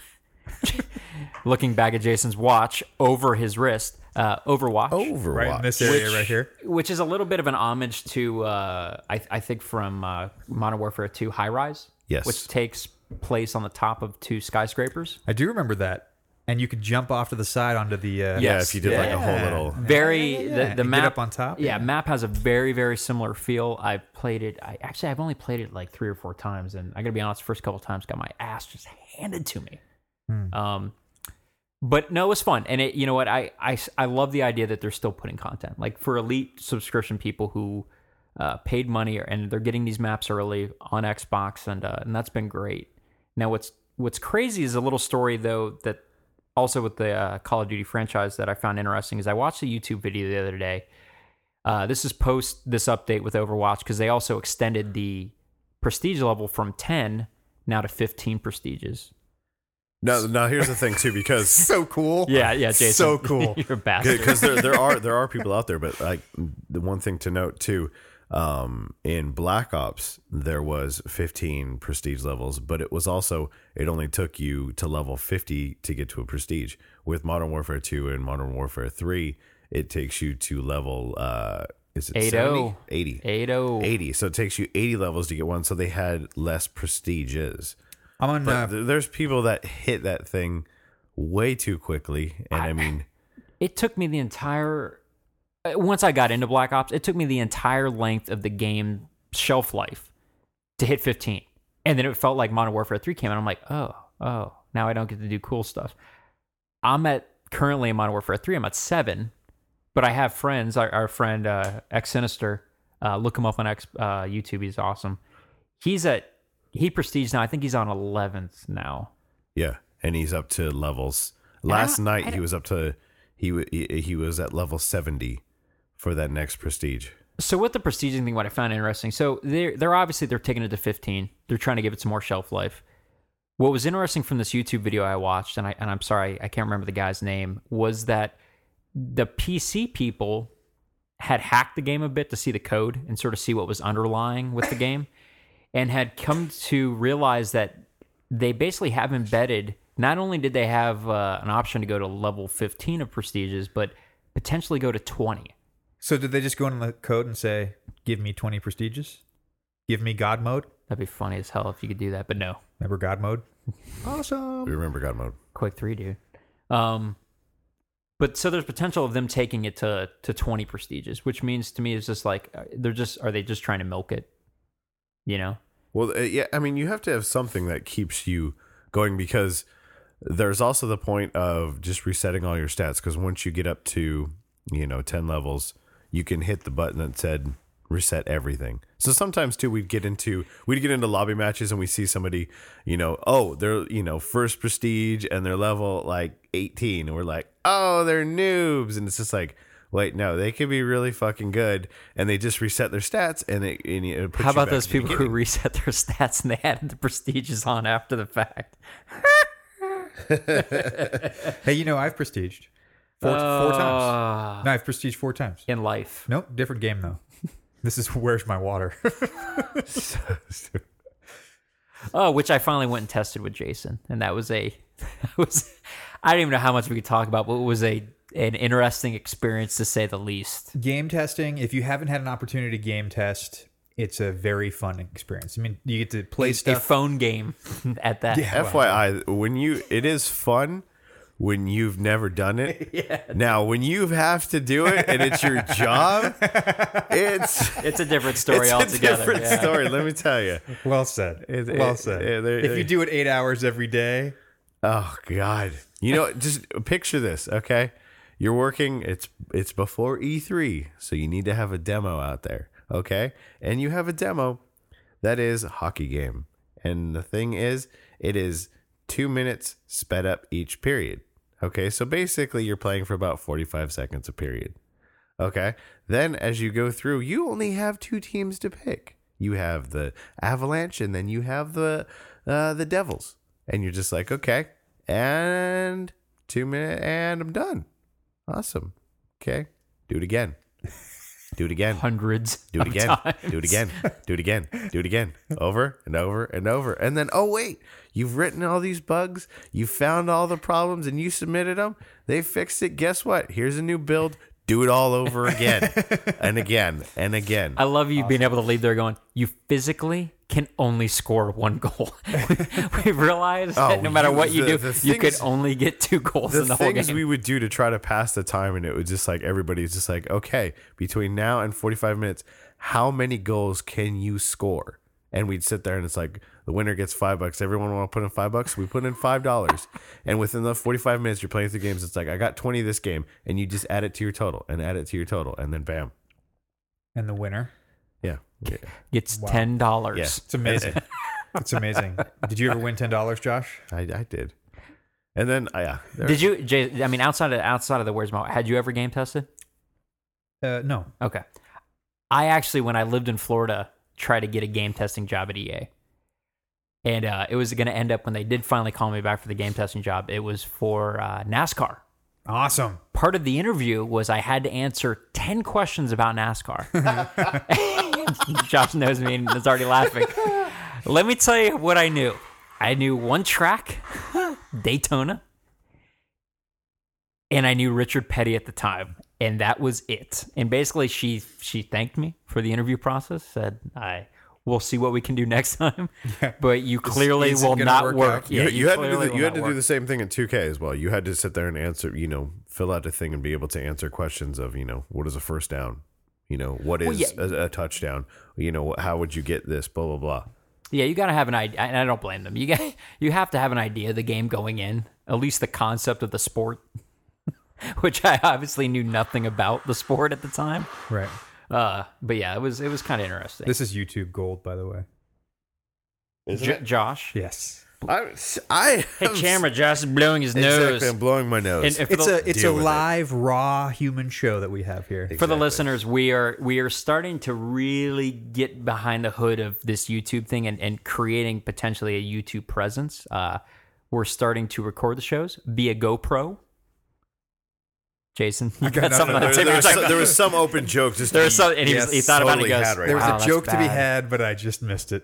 [SPEAKER 3] [laughs] looking back at Jason's watch over his wrist, uh, Overwatch,
[SPEAKER 4] Overwatch.
[SPEAKER 5] right in this area right here
[SPEAKER 3] which is a little bit of an homage to uh, I, I think from uh, Modern Warfare 2 High Rise,
[SPEAKER 4] Yes.
[SPEAKER 3] which takes place on the top of two skyscrapers.
[SPEAKER 5] i do remember that and you could jump off to the side onto the uh,
[SPEAKER 4] Yeah, if you did like a whole little.
[SPEAKER 3] very
[SPEAKER 5] yeah, yeah.
[SPEAKER 3] the, the
[SPEAKER 5] And get
[SPEAKER 3] map
[SPEAKER 5] up on top,
[SPEAKER 3] Yeah,
[SPEAKER 5] yeah.
[SPEAKER 3] map has a very very similar feel. I've played it. I actually I've only played it like three or four times, and I gotta be honest, first couple times got my ass just handed to me.
[SPEAKER 5] Hmm.
[SPEAKER 3] Um, but no, it was fun, and it you know what I I I love the idea that they're still putting content like for elite subscription people who. Uh, paid money and they're getting these maps early on Xbox and uh, and that's been great. Now what's what's crazy is a little story though that also with the uh, Call of Duty franchise that I found interesting is I watched a YouTube video the other day. Uh, this is post this update with Overwatch because they also extended the prestige level from 10 now to 15 prestiges.
[SPEAKER 4] No, now here's the thing too, because [laughs]
[SPEAKER 5] so cool
[SPEAKER 3] Yeah, yeah, Jason.
[SPEAKER 5] so [laughs] cool [laughs]
[SPEAKER 3] You're a bastard.
[SPEAKER 4] because there there are there are people out there, but like the one thing to note too, um, in Black Ops there was 15 prestige levels, but it was also it only took you to level 50 to get to a prestige. With Modern Warfare 2 and Modern Warfare 3, it takes you to level uh, is it
[SPEAKER 3] 80.
[SPEAKER 4] 80.
[SPEAKER 3] 80.
[SPEAKER 4] 80. So it takes you 80 levels to get one. So they had less prestiges.
[SPEAKER 5] I'm on
[SPEAKER 4] But
[SPEAKER 5] uh,
[SPEAKER 4] there's people that hit that thing way too quickly, and I mean. [sighs]
[SPEAKER 3] It took me the entire uh, once I got into Black Ops, it took me the entire length of the game shelf life to hit 15. And then it felt like Modern Warfare 3 came out. I'm like, oh, oh, now I don't get to do cool stuff. I'm at currently in Modern Warfare 3, I'm at seven, but I have friends. Our, our friend uh, X Sinister, uh, look him up on X uh, YouTube. He's awesome. He's at he prestige now. I think he's on 11th now.
[SPEAKER 4] Yeah, and he's up to levels. Last night he was up to he, he he was at level seventy for that next prestige.
[SPEAKER 3] So with the prestiging thing, what I found interesting, so they're they're obviously they're taking it to 15. They're trying to give it some more shelf life. What was interesting from this YouTube video I watched, and I and I'm sorry I can't remember the guy's name, was that the PC people had hacked the game a bit to see the code and sort of see what was underlying with the game, and had come to realize that they basically have embedded. Not only did they have uh, an option to go to level 15 of prestiges, but potentially go to 20.
[SPEAKER 5] so did they just go in the code and say give me 20 prestiges give me god mode
[SPEAKER 3] That'd be funny as hell if you could do that, but no.
[SPEAKER 5] remember god mode [laughs] awesome.
[SPEAKER 4] We remember God mode.
[SPEAKER 3] Quake 3, dude. Um, but so there's potential of them taking it to to 20 prestiges, which means to me it's just like uh, they're just are they just trying to milk it? You know?
[SPEAKER 4] Well, uh, yeah, I mean, you have to have something that keeps you going because there's also the point of just resetting all your stats. Because once you get up to, you know, 10 levels, you can hit the button that said reset everything. So sometimes too, we'd get into, we'd get into lobby matches and we see somebody, you know, oh, they're, you know, first prestige and they're level like 18. And we're like, oh, they're noobs. And it's just like, wait, no, they could be really fucking good. And they just reset their stats and it, and it puts
[SPEAKER 3] How about
[SPEAKER 4] back
[SPEAKER 3] those people who reset their [laughs] stats and they added the prestiges on after the fact? [laughs]
[SPEAKER 5] Hey, you know I've prestiged four, four times.
[SPEAKER 3] Uh,
[SPEAKER 5] No, I've prestiged four times.
[SPEAKER 3] in life.
[SPEAKER 5] Nope, different game though. [laughs] This is where's my water.
[SPEAKER 3] Oh, which I finally went and tested with Jason, and that was a that was I don't even know how much we could talk about, but it was a an interesting experience to say the least.
[SPEAKER 5] game testing. If you haven't had an opportunity to game test, it's a very fun experience. I mean, you get to play
[SPEAKER 3] A
[SPEAKER 5] stuff.
[SPEAKER 3] phone game [laughs] at that.
[SPEAKER 5] Yeah.
[SPEAKER 4] FYI, when you it is fun when you've never done it. [laughs] yeah. Now, when you have to do it and it's your job, [laughs] it's
[SPEAKER 3] It's a different story
[SPEAKER 4] it's
[SPEAKER 3] altogether.
[SPEAKER 4] a different
[SPEAKER 3] yeah.
[SPEAKER 4] story. Let me tell you.
[SPEAKER 5] Well said.
[SPEAKER 4] It-
[SPEAKER 5] well
[SPEAKER 4] it-
[SPEAKER 5] said.
[SPEAKER 4] it- there-
[SPEAKER 5] if you do it eight hours every day,
[SPEAKER 4] Oh God! You know, just picture this. Okay, you're working. It's it's before E3, so you need to have a demo out there. Okay, and you have a demo that is hockey game, and the thing is, it is two minutes sped up each period. Okay, so basically, you're playing for about 45 seconds a period. Okay. Then as you go through, you only have two teams to pick. You have the Avalanche and then you have the uh, the Devils. And you're just like, okay. And two minute and I'm done. Awesome. Okay. Do it again. [laughs] Do it again.
[SPEAKER 3] Hundreds.
[SPEAKER 4] Do it
[SPEAKER 3] of
[SPEAKER 4] again.
[SPEAKER 3] times.
[SPEAKER 4] Do it again. Do it again. Do it again. [laughs] Over and over and over. And then, oh, wait, you've written all these bugs. You found all the problems and you submitted them. They fixed it. Guess what? Here's a new build. Do it all over again [laughs] and again and again.
[SPEAKER 3] I love you being able to leave there going, you physically can only score one goal. [laughs] we realized
[SPEAKER 4] Oh,
[SPEAKER 3] that no matter
[SPEAKER 4] you-
[SPEAKER 3] what you
[SPEAKER 4] the-
[SPEAKER 3] do,
[SPEAKER 4] the
[SPEAKER 3] you could only get two goals
[SPEAKER 4] the
[SPEAKER 3] in the whole
[SPEAKER 4] things
[SPEAKER 3] game.
[SPEAKER 4] we would do to try to pass the time, and it was just like everybody's just like, okay, between now and 45 minutes, how many goals can you score? And we'd sit there and it's like the winner gets five bucks. Everyone want to put in five bucks. We put in five dollars, and within the forty-five minutes you're playing through games, it's like I got twenty this game, and you just add it to your total and add it to your total, and then bam,
[SPEAKER 5] and the winner.
[SPEAKER 4] Yeah, yeah.
[SPEAKER 3] Gets ten dollars.
[SPEAKER 4] Yeah.
[SPEAKER 5] It's amazing. [laughs] it's amazing. Did you ever win ten dollars, Josh?
[SPEAKER 4] I, I did. And then uh, yeah, there-
[SPEAKER 3] Did you, Jay? I mean, outside of outside of the where's my had you ever game tested?
[SPEAKER 5] Uh, no.
[SPEAKER 3] Okay, I actually when I lived in Florida tried to get a game testing job at EA, and uh, it was going to end up when they did finally call me back for the game testing job. It was for uh, NASCAR.
[SPEAKER 5] Awesome.
[SPEAKER 3] Part of the interview was I had to answer ten questions about NASCAR. [laughs] [laughs] [laughs] Josh knows me and is already laughing. Let me tell you what I knew. I knew one track, [laughs] Daytona, and I knew Richard Petty at the time, and that was it. And basically, she she thanked me for the interview process. Said I. We'll see what we can do next time, but you clearly will not
[SPEAKER 5] work
[SPEAKER 3] work.
[SPEAKER 5] out?
[SPEAKER 4] You,
[SPEAKER 3] Yeah,
[SPEAKER 4] you had to do the, you had
[SPEAKER 3] not
[SPEAKER 4] to do the same thing in 2K as well. You had to sit there and answer, you know, fill out a thing and be able to answer questions of, you know, what is a first down? You know, what is
[SPEAKER 3] Well, yeah.
[SPEAKER 4] a, a touchdown? You know, how would you get this? Blah blah blah.
[SPEAKER 3] Yeah, you got to have an idea, and I don't blame them. You got [laughs] you have to have an idea of the game going in, at least the concept of the sport, [laughs] which I obviously knew nothing about the sport at the time.
[SPEAKER 5] Right.
[SPEAKER 3] Uh, but yeah, it was it was kind of interesting.
[SPEAKER 5] This is YouTube Gold, by the way.
[SPEAKER 3] J- Josh,
[SPEAKER 5] Yes.
[SPEAKER 4] I, I
[SPEAKER 3] hey camera, Josh is blowing his
[SPEAKER 4] Exactly,
[SPEAKER 3] nose.
[SPEAKER 4] I'm blowing my nose.
[SPEAKER 3] And- and
[SPEAKER 5] It's
[SPEAKER 3] the,
[SPEAKER 5] a it's a
[SPEAKER 4] Deal with it.
[SPEAKER 5] live raw human show that we have here.
[SPEAKER 3] for the listeners, we are we are starting to really get behind the hood of this YouTube thing and, and creating potentially a YouTube presence. Uh, we're starting to record the shows via GoPro. Jason, you got
[SPEAKER 5] got
[SPEAKER 3] something on
[SPEAKER 5] nothing.
[SPEAKER 4] there, there was some, there was [laughs] some open joke. Just
[SPEAKER 3] There was some, and he, was, he thought about it. He
[SPEAKER 4] totally
[SPEAKER 3] goes,
[SPEAKER 4] right
[SPEAKER 5] There was
[SPEAKER 3] "Wow,
[SPEAKER 5] a
[SPEAKER 3] that's
[SPEAKER 5] joke to be had, but I just missed it.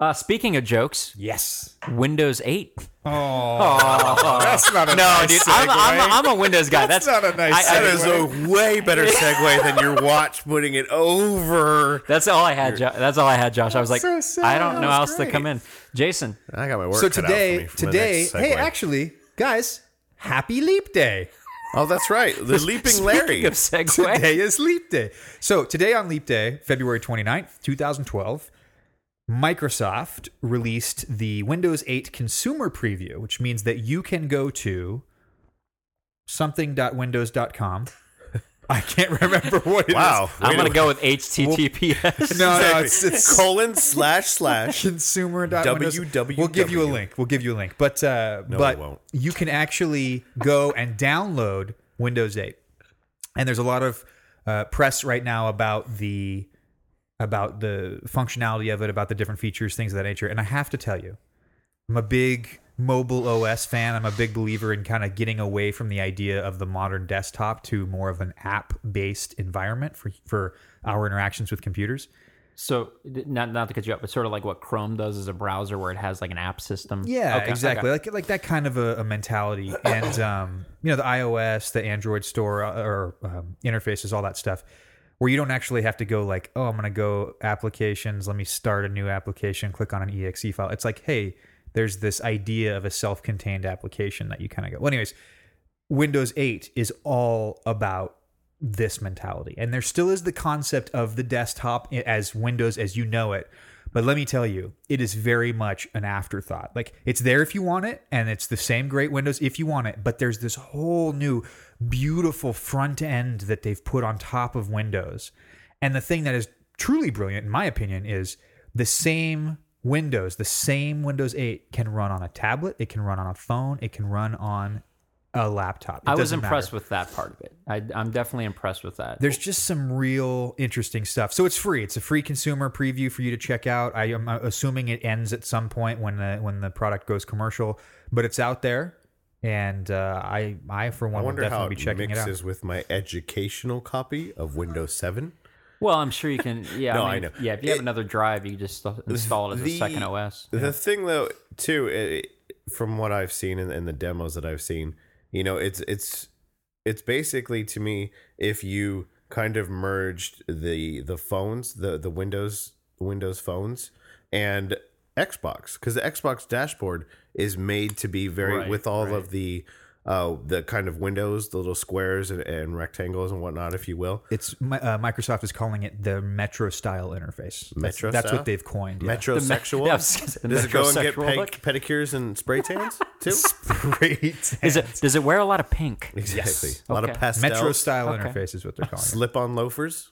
[SPEAKER 3] Uh, speaking of jokes,
[SPEAKER 5] Yes.
[SPEAKER 3] Windows 8.
[SPEAKER 5] Oh, that's not a
[SPEAKER 3] No,
[SPEAKER 5] nice
[SPEAKER 3] dude, I'm, I'm, a, I'm a Windows guy. That's,
[SPEAKER 5] That's not a nice
[SPEAKER 3] I- I-
[SPEAKER 4] That is a way better [laughs] segue than your watch putting it over.
[SPEAKER 3] That's all I had. Jo- that's all I had, Josh. I was like,
[SPEAKER 5] so.
[SPEAKER 3] I don't know how
[SPEAKER 5] was
[SPEAKER 3] else to come in. Jason,
[SPEAKER 4] I got my work.
[SPEAKER 5] so
[SPEAKER 4] cut out for
[SPEAKER 5] today,
[SPEAKER 4] me from the
[SPEAKER 5] today, hey, actually, guys, happy Leap Day.
[SPEAKER 4] Oh, that's right. The [laughs] Leaping Larry.
[SPEAKER 3] Of segue,
[SPEAKER 5] Today is Leap Day. So today on Leap Day, February 29th, 2012, Microsoft released the Windows 8 consumer preview, which means that you can go to something.windows.com. I can't remember what it is.
[SPEAKER 4] Wow.
[SPEAKER 3] I'm going to go with HTTPS.
[SPEAKER 5] No, no,
[SPEAKER 4] Exactly.
[SPEAKER 5] it's, it's
[SPEAKER 4] colon slash slash.
[SPEAKER 5] consumer.windows.
[SPEAKER 4] www.
[SPEAKER 5] We'll give you a link. We'll give you a link. But uh,
[SPEAKER 4] No,
[SPEAKER 5] but
[SPEAKER 4] won't.
[SPEAKER 5] you can actually go and download Windows 8. And there's a lot of uh, press right now about the about the functionality of it, about the different features, things of that nature. And I have to tell you, I'm a big mobile OS fan. I'm a big believer in kind of getting away from the idea of the modern desktop to more of an app-based environment for for our interactions with computers.
[SPEAKER 3] So, not not to cut you up, but sort of like what Chrome does as a browser, where it has like an app system.
[SPEAKER 5] Yeah,
[SPEAKER 3] Okay,
[SPEAKER 5] exactly.
[SPEAKER 3] okay.
[SPEAKER 5] Like like that kind of a, a mentality, and um, you know, the iOS, the Android store, uh, or um, interfaces, all that stuff, where you don't actually have to go like, oh, I'm gonna go applications. Let me start a new application. Click on an exe file. It's like, hey, there's this idea of a self-contained application that you kind of go. Well, anyways, Windows 8 is all about this mentality. And there still is the concept of the desktop as Windows as you know it. But let me tell you, it is very much an afterthought. Like it's there if you want it, and it's the same great Windows if you want it. But there's this whole new beautiful front end that they've put on top of Windows. And the thing that is truly brilliant, in my opinion, is the same Windows, the same Windows 8 can run on a tablet, it can run on a phone, it can run on a laptop. It
[SPEAKER 3] I was impressed
[SPEAKER 5] matter.
[SPEAKER 3] with that part of it. I, I'm definitely impressed with that.
[SPEAKER 5] There's just some real interesting stuff. So it's free. It's a free consumer preview for you to check out. I am uh, assuming it ends at some point when the when the product goes commercial, but it's out there, and uh, I I for one will
[SPEAKER 4] wonder how
[SPEAKER 5] definitely
[SPEAKER 4] it
[SPEAKER 5] be checking it out.
[SPEAKER 4] mixes with my educational copy of Windows 7.
[SPEAKER 3] well, I'm sure you can. [laughs] Yeah,
[SPEAKER 4] No,
[SPEAKER 3] I,
[SPEAKER 4] I know.
[SPEAKER 3] Yeah, if you have
[SPEAKER 4] It-
[SPEAKER 3] another drive, you can just install it as a second OS.
[SPEAKER 4] The thing, though, too, it, from what I've seen in, in the demos that I've seen, you know, it's it's it's basically to me if you kind of merged the the phones, the the Windows Windows phones, and Xbox, because the Xbox dashboard is made to be very
[SPEAKER 3] Right,
[SPEAKER 4] with all
[SPEAKER 3] right.
[SPEAKER 4] of the uh the kind of windows, the little squares and, and rectangles and whatnot, if you will.
[SPEAKER 5] It's uh, Microsoft is calling it the Metro style interface.
[SPEAKER 4] Metro
[SPEAKER 5] that's
[SPEAKER 4] style?
[SPEAKER 5] what they've coined. yeah.
[SPEAKER 4] Metrosexual. [laughs]
[SPEAKER 3] yeah, I was gonna say the
[SPEAKER 4] Does it go and get
[SPEAKER 3] metrosexual
[SPEAKER 4] pedicures and spray [laughs] tans too?
[SPEAKER 5] Great.
[SPEAKER 3] Is it? Does it wear a lot of pink?
[SPEAKER 4] Exactly. A lot of
[SPEAKER 3] Okay.
[SPEAKER 4] pastels.
[SPEAKER 5] Metro style
[SPEAKER 3] Okay.
[SPEAKER 5] interface is what they're calling it.
[SPEAKER 4] Slip on loafers.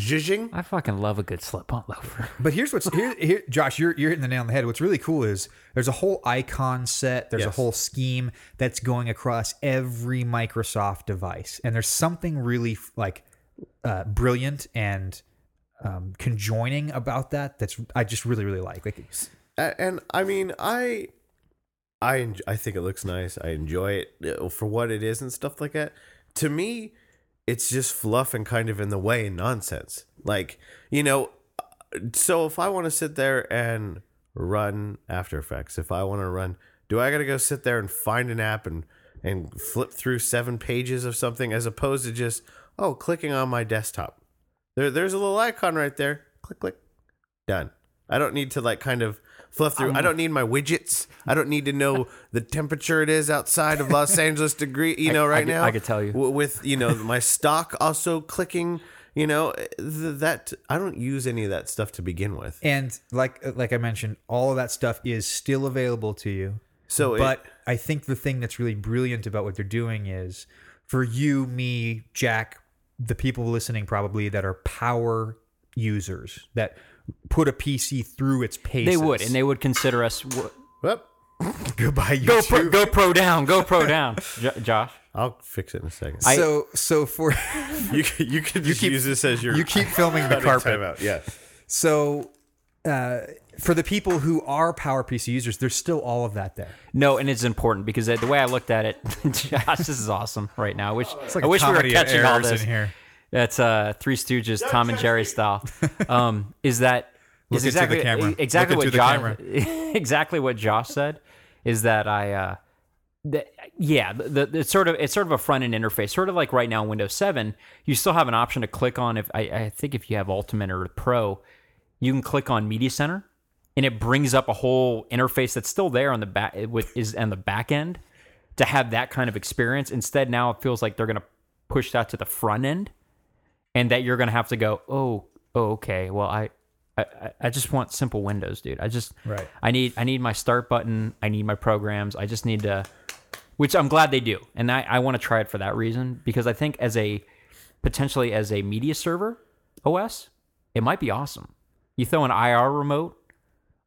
[SPEAKER 4] Zhizhing.
[SPEAKER 3] I fucking love a good slip-on loafer. [laughs]
[SPEAKER 5] But here's what's here, here Josh, you're you're hitting the nail on the head. What's really cool is there's a whole icon set, there's a whole scheme that's going across every Microsoft device. And there's something really like uh, brilliant and um, conjoining about that that's I just really really like. Like
[SPEAKER 4] A- And I mean, I, I, en- I think it looks nice. I enjoy it uh, for what it is and stuff like that. To me, it's just fluff and kind of in the way and nonsense. Like you know, so if I want to sit there and run After Effects, if I want to run, do I got to go sit there and find an app and and flip through seven pages of something as opposed to just oh clicking on my desktop? There, there's a little icon right there. Click, click, done. I don't need to like kind of fluff through. I don't need my widgets. I don't need to know [laughs] the temperature it is outside of Los [laughs] Angeles degree. You know,
[SPEAKER 3] I
[SPEAKER 4] right
[SPEAKER 3] could-
[SPEAKER 4] now
[SPEAKER 3] I could tell you.
[SPEAKER 4] W- with you know my [laughs] stock also clicking. You know th- that I don't use any of that stuff to begin with.
[SPEAKER 5] and like like I mentioned, all of that stuff is still available to you.
[SPEAKER 4] So, it-
[SPEAKER 5] but I think the thing that's really brilliant about what they're doing is for you, me, Jack, the people listening probably that are power users that put a PC through its paces.
[SPEAKER 3] They would, and they would consider us. w-
[SPEAKER 4] Whoop. [laughs]
[SPEAKER 5] goodbye
[SPEAKER 3] Go
[SPEAKER 5] YouTube.
[SPEAKER 3] pro, go pro down, go pro down. [laughs] Jo- Josh,
[SPEAKER 4] I'll fix it in a second.
[SPEAKER 3] I-
[SPEAKER 5] so so for [laughs]
[SPEAKER 4] you can- you can just
[SPEAKER 5] keep-
[SPEAKER 4] use this as your
[SPEAKER 5] you keep filming the
[SPEAKER 4] cutting
[SPEAKER 5] carpet.
[SPEAKER 4] timeout. Yeah.
[SPEAKER 5] So uh, for the people who are power PC users, there's still all of that there.
[SPEAKER 3] no, and it's important because the way I looked at it, Josh, this is awesome right now. I wish
[SPEAKER 5] like
[SPEAKER 3] I
[SPEAKER 5] a
[SPEAKER 3] wish we were
[SPEAKER 5] comedy of
[SPEAKER 3] catching all
[SPEAKER 5] errors
[SPEAKER 3] this.
[SPEAKER 5] in here.
[SPEAKER 3] That's uh, Three Stooges, Tom and Jerry style. Um, is that [laughs]
[SPEAKER 5] Look
[SPEAKER 3] is
[SPEAKER 5] into the
[SPEAKER 3] exactly
[SPEAKER 5] camera.
[SPEAKER 3] exactly
[SPEAKER 5] Look
[SPEAKER 3] what
[SPEAKER 5] into the
[SPEAKER 3] Josh [laughs] exactly what Josh said is that I uh, that, yeah the, the it's sort of it's sort of a front end interface sort of like right now in Windows 7 you still have an option to click on if I, I think if you have Ultimate or Pro you can click on Media Center and it brings up a whole interface that's still there on the back with is on the back end to have that kind of experience. Instead, now it feels like they're going to push that to the front end, and that you're going to have to go, oh, oh, okay. Well, I, I, I- just want simple windows, dude. I just,
[SPEAKER 5] Right.
[SPEAKER 3] I need, I need my start button. I need my programs. I just need to, which I'm glad they do, and I, I want to try it for that reason because I think as a potentially as a media server OS, it might be awesome. You throw an IR remote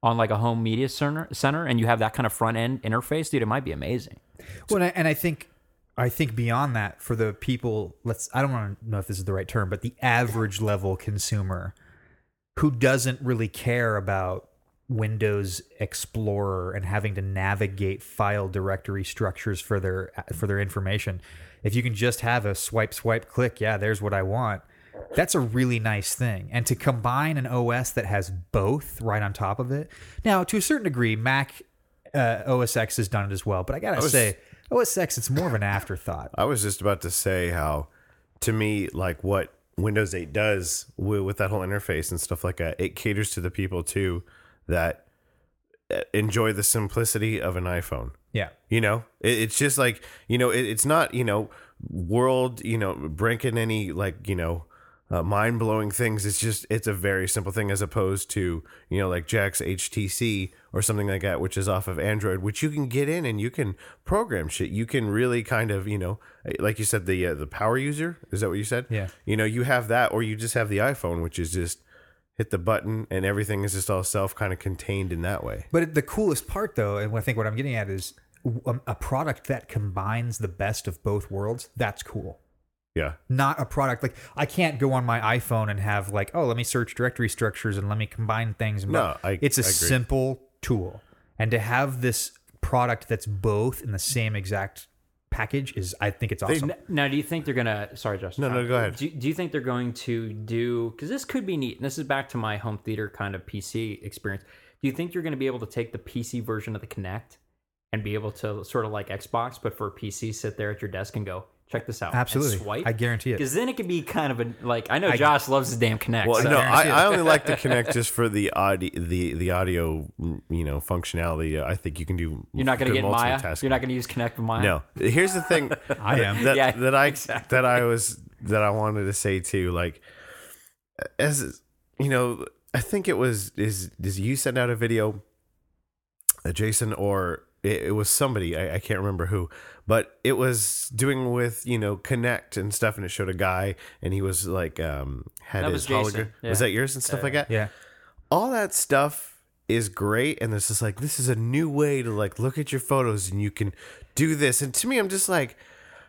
[SPEAKER 3] on like a home media center, center and you have that kind of front end interface, dude, it might be amazing.
[SPEAKER 5] Well, and I, and I think I think beyond that, for the people, let's I don't want to know if this is the right term, but the average level consumer who doesn't really care about Windows Explorer and having to navigate file directory structures for their for their information. If you can just have a swipe, swipe, click, yeah, there's what I want. That's a really nice thing. And to combine an OS that has both right on top of it. Now, to a certain degree, Mac uh, OS X has done it as well. But I gotta
[SPEAKER 4] was-
[SPEAKER 5] say, OS X, it's more of an afterthought.
[SPEAKER 4] I was just about to say how, to me, like what Windows 8 does with, with that whole interface and stuff like that, it caters to the people too that uh, enjoy the simplicity of an iPhone.
[SPEAKER 5] Yeah.
[SPEAKER 4] You know, it, it's just like you know, it, it's not you know, world you know breaking any like you know. Uh, mind blowing things. It's just it's a very simple thing as opposed to you know like Jack's HTC or something like that, which is off of Android, which you can get in and you can program shit. You can really kind of you know like you said the uh, the power user is that what you said?
[SPEAKER 5] Yeah.
[SPEAKER 4] You know you have that, or you just have the iPhone, which is just hit the button and everything is just all self kind of contained in that way.
[SPEAKER 5] But the coolest part, though, and I think what I'm getting at is um, a product that combines the best of both worlds. That's cool.
[SPEAKER 4] Yeah.
[SPEAKER 5] Not a product like I can't go on my iPhone and have like, oh, let me search directory structures and let me combine things.
[SPEAKER 4] No, I-
[SPEAKER 5] it's a
[SPEAKER 4] I agree.
[SPEAKER 5] simple tool, and to have this product that's both in the same exact package is, I think it's awesome.
[SPEAKER 3] N- Now, do you think they're gonna? Sorry, Justin.
[SPEAKER 4] No, no, go ahead.
[SPEAKER 3] Do, do you think they're going to do? Because this could be neat. And this is back to my home theater kind of PC experience. Do you think you're going to be able to take the PC version of the Kinect and be able to sort of like Xbox, but for a PC, sit there at your desk and go, check this out. and
[SPEAKER 5] Absolutely.
[SPEAKER 3] swipe.
[SPEAKER 5] I guarantee it.
[SPEAKER 3] Because then it could be kind of a like. I know Josh loves his damn Kinect.
[SPEAKER 4] Well,
[SPEAKER 3] so-
[SPEAKER 4] no, I. I only like the Kinect [laughs] just for the audio, the the audio, you know, functionality. I think you can do.
[SPEAKER 3] you're not going to
[SPEAKER 4] good
[SPEAKER 3] get Maya.
[SPEAKER 4] multitasking.
[SPEAKER 3] You're not going to use Kinect with Maya.
[SPEAKER 4] No, here's the thing. [laughs]
[SPEAKER 5] I am.
[SPEAKER 4] that
[SPEAKER 3] Yeah,
[SPEAKER 4] that I
[SPEAKER 3] exactly.
[SPEAKER 4] that I was that I wanted to say too. Like, as you know, I think it was is is you send out a video, uh, Jason, or it, it was somebody I, I can't remember who, but it was doing with you know Kinect and stuff, and it showed a guy and he was like um had
[SPEAKER 3] That
[SPEAKER 4] his
[SPEAKER 3] was
[SPEAKER 4] hologram.
[SPEAKER 3] yeah.
[SPEAKER 4] Was that yours and stuff like that?
[SPEAKER 5] yeah.
[SPEAKER 4] all that stuff is great and this is like this is a new way to like look at your photos and you can do this and to me i'm just like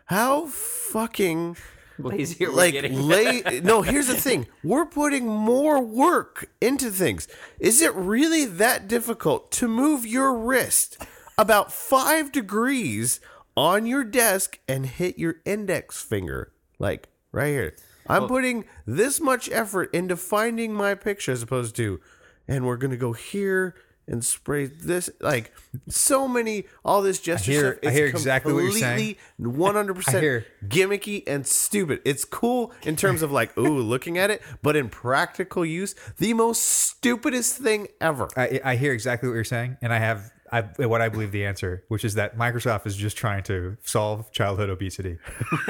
[SPEAKER 4] how fucking
[SPEAKER 3] Lazy are
[SPEAKER 4] like
[SPEAKER 3] getting?
[SPEAKER 4] late [laughs] no here's the thing we're putting more work into things is it really that difficult to move your wrist about five degrees on your desk and hit your index finger like right here i'm putting this much effort into finding my picture as opposed to and we're gonna go here and spray this like so many all this gesture
[SPEAKER 5] hear-
[SPEAKER 4] stuff
[SPEAKER 5] I hear exactly what you're saying.
[SPEAKER 4] completely 100%
[SPEAKER 5] I hear-
[SPEAKER 4] gimmicky and stupid. It's cool in terms of like, ooh, looking at it, but in practical use, the most stupidest thing ever.
[SPEAKER 5] I, I hear exactly what you're saying, and I have I, what I believe the answer, which is that Microsoft is just trying to solve childhood obesity. [laughs]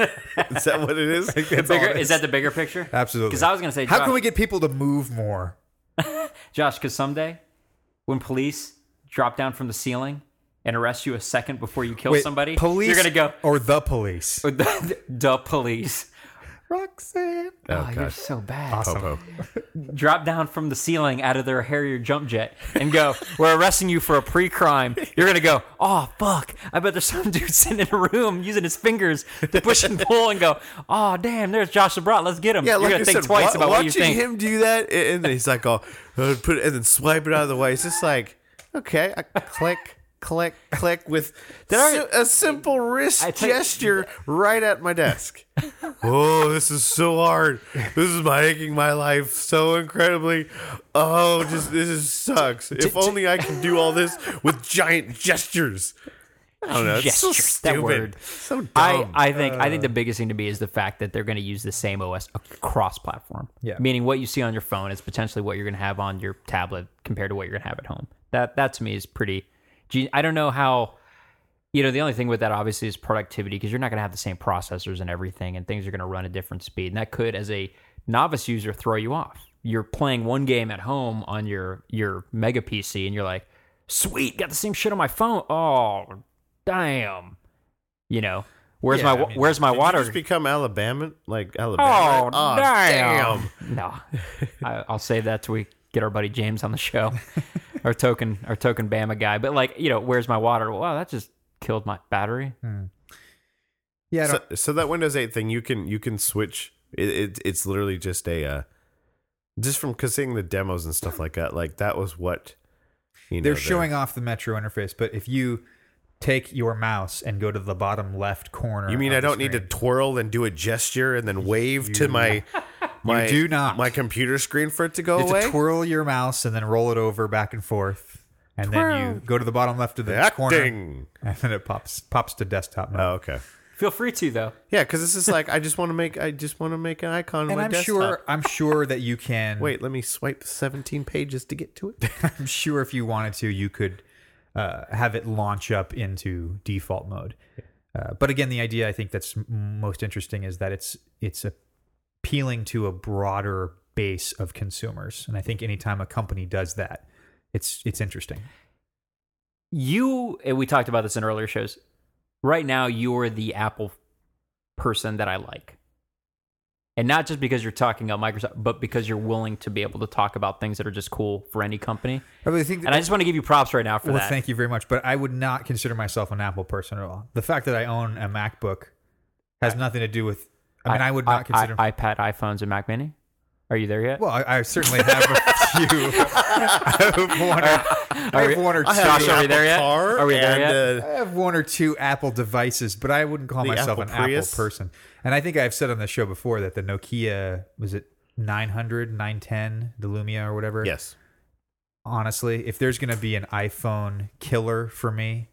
[SPEAKER 4] Is that what it is? [laughs]
[SPEAKER 5] That's all
[SPEAKER 3] Bigger,
[SPEAKER 5] it
[SPEAKER 3] is that the bigger picture?
[SPEAKER 5] Absolutely.
[SPEAKER 3] Because I was going to say,
[SPEAKER 5] how
[SPEAKER 3] Josh,
[SPEAKER 5] can we get people to move more? [laughs]
[SPEAKER 3] Josh, because someday when police drop down from the ceiling and arrest you a second before you kill
[SPEAKER 5] Wait,
[SPEAKER 3] somebody,
[SPEAKER 5] police,
[SPEAKER 3] you're going to go,
[SPEAKER 5] or the police.
[SPEAKER 3] the, the police.
[SPEAKER 5] Roxanne.
[SPEAKER 3] Oh, oh you're
[SPEAKER 4] God.
[SPEAKER 3] so bad.
[SPEAKER 5] Awesome. [laughs]
[SPEAKER 3] Drop down from the ceiling out of their Harrier jump jet and go, [laughs] We're arresting you for a pre crime. You're going to go, Oh, fuck. I bet there's some [laughs] dude sitting in a room using his fingers to push and pull and go, Oh, damn, there's Josh Labrat. Let's get him.
[SPEAKER 4] Yeah,
[SPEAKER 3] you're
[SPEAKER 4] like
[SPEAKER 3] going to think
[SPEAKER 4] said,
[SPEAKER 3] twice
[SPEAKER 4] wa-
[SPEAKER 3] about what you
[SPEAKER 4] watching him do that, and and then he's like, "Oh, put it," and then swipe it out of the way. It's just like, okay, I click, click, click with si- a simple wrist
[SPEAKER 3] I tell you-
[SPEAKER 4] gesture right at my desk. [laughs] oh, this is so hard. This is making my life so incredibly. Oh, just this is sucks. If only I can do all this with giant gestures. I don't know. It's so
[SPEAKER 3] Gestures, that
[SPEAKER 4] stupid.
[SPEAKER 3] word.
[SPEAKER 4] So dumb.
[SPEAKER 3] I, I think I think the uh. biggest thing to me is the fact that they're going to use the same OS across platform.
[SPEAKER 5] Yeah.
[SPEAKER 3] Meaning what you see on your phone is potentially what you're going to have on your tablet compared to what you're going to have at home. That that to me is pretty. I don't know how you know, the only thing with that obviously is productivity because you're not going to have the same processors and everything, and things are going to run at different speed. And that could, as a novice user, throw you off. You're playing one game at home on your your mega PC, and you're like, "Sweet, got the same shit on my phone." Oh, damn! You know, where's
[SPEAKER 5] Yeah,
[SPEAKER 3] my
[SPEAKER 5] I mean,
[SPEAKER 3] where's my water?
[SPEAKER 4] just become Alabama, like Alabama.
[SPEAKER 3] Oh, oh
[SPEAKER 4] damn.
[SPEAKER 3] damn! No, [laughs] I, I'll save that till we get our buddy James on the show, [laughs] our token our token Bama guy. But like, you know, where's my water? Wow, that just killed my battery.
[SPEAKER 5] Yeah,
[SPEAKER 4] So, so that Windows 8 thing, you can you can switch. It, it it's literally just a uh, just from cause seeing the demos and stuff like that. Like that was what you know.
[SPEAKER 5] they're
[SPEAKER 4] the-
[SPEAKER 5] showing off the Metro interface, but if you take your mouse and go to the bottom left corner,
[SPEAKER 4] You mean
[SPEAKER 5] of
[SPEAKER 4] I
[SPEAKER 5] the
[SPEAKER 4] don't need to
[SPEAKER 5] screen-
[SPEAKER 4] twirl and do a gesture and then wave to my [laughs] my
[SPEAKER 5] do not.
[SPEAKER 4] my computer screen for it to go
[SPEAKER 5] You have
[SPEAKER 4] away?
[SPEAKER 5] to twirl your mouse and then roll it over back and forth, and then you go to the bottom left of the corner,
[SPEAKER 4] Acting.
[SPEAKER 5] and then it pops pops to desktop mode.
[SPEAKER 4] Oh, okay.
[SPEAKER 3] Feel free to though.
[SPEAKER 4] Yeah, because this is like I just want to make I just want to make an icon on
[SPEAKER 5] and
[SPEAKER 4] my
[SPEAKER 5] I'm
[SPEAKER 4] desktop.
[SPEAKER 5] sure I'm sure that you can. [laughs]
[SPEAKER 4] Wait, let me swipe 17 pages to get to it. [laughs]
[SPEAKER 5] I'm sure if you wanted to, you could uh, have it launch up into default mode. Uh, but again, the idea I think that's most interesting is that it's it's appealing to a broader base of consumers, and I think anytime a company does that, it's it's interesting.
[SPEAKER 3] You and we talked about this in earlier shows. Right now, you're the Apple person that I like. And not just because you're talking about Microsoft, but because you're willing to be able to talk about things that are just cool for any company.
[SPEAKER 5] I really think.
[SPEAKER 3] that, And I just want to give you props right now for
[SPEAKER 5] well,
[SPEAKER 3] that.
[SPEAKER 5] thank you very much. But I would not consider myself an Apple person at all. The fact that I own a MacBook has nothing to do with. I mean, I, would not consider.
[SPEAKER 3] I, iPad, iPhones, and Mac Mini. Are you there yet?
[SPEAKER 5] well, I, I certainly have a [laughs] few. [laughs] I have one or, [laughs] I have one or two.
[SPEAKER 4] Have
[SPEAKER 3] Josh, are we there
[SPEAKER 4] Apple
[SPEAKER 3] yet?
[SPEAKER 4] Car
[SPEAKER 3] Are we there
[SPEAKER 4] and,
[SPEAKER 3] yet?
[SPEAKER 4] uh,
[SPEAKER 5] I have one or two Apple devices, but I wouldn't call
[SPEAKER 4] The
[SPEAKER 5] myself
[SPEAKER 4] Apple
[SPEAKER 5] an
[SPEAKER 4] Prius?
[SPEAKER 5] Apple person. And I think I've said on the show before that the Nokia was it 900, 910, the Lumia or whatever.
[SPEAKER 4] yes.
[SPEAKER 5] Honestly, if there's going to be an iPhone killer for me,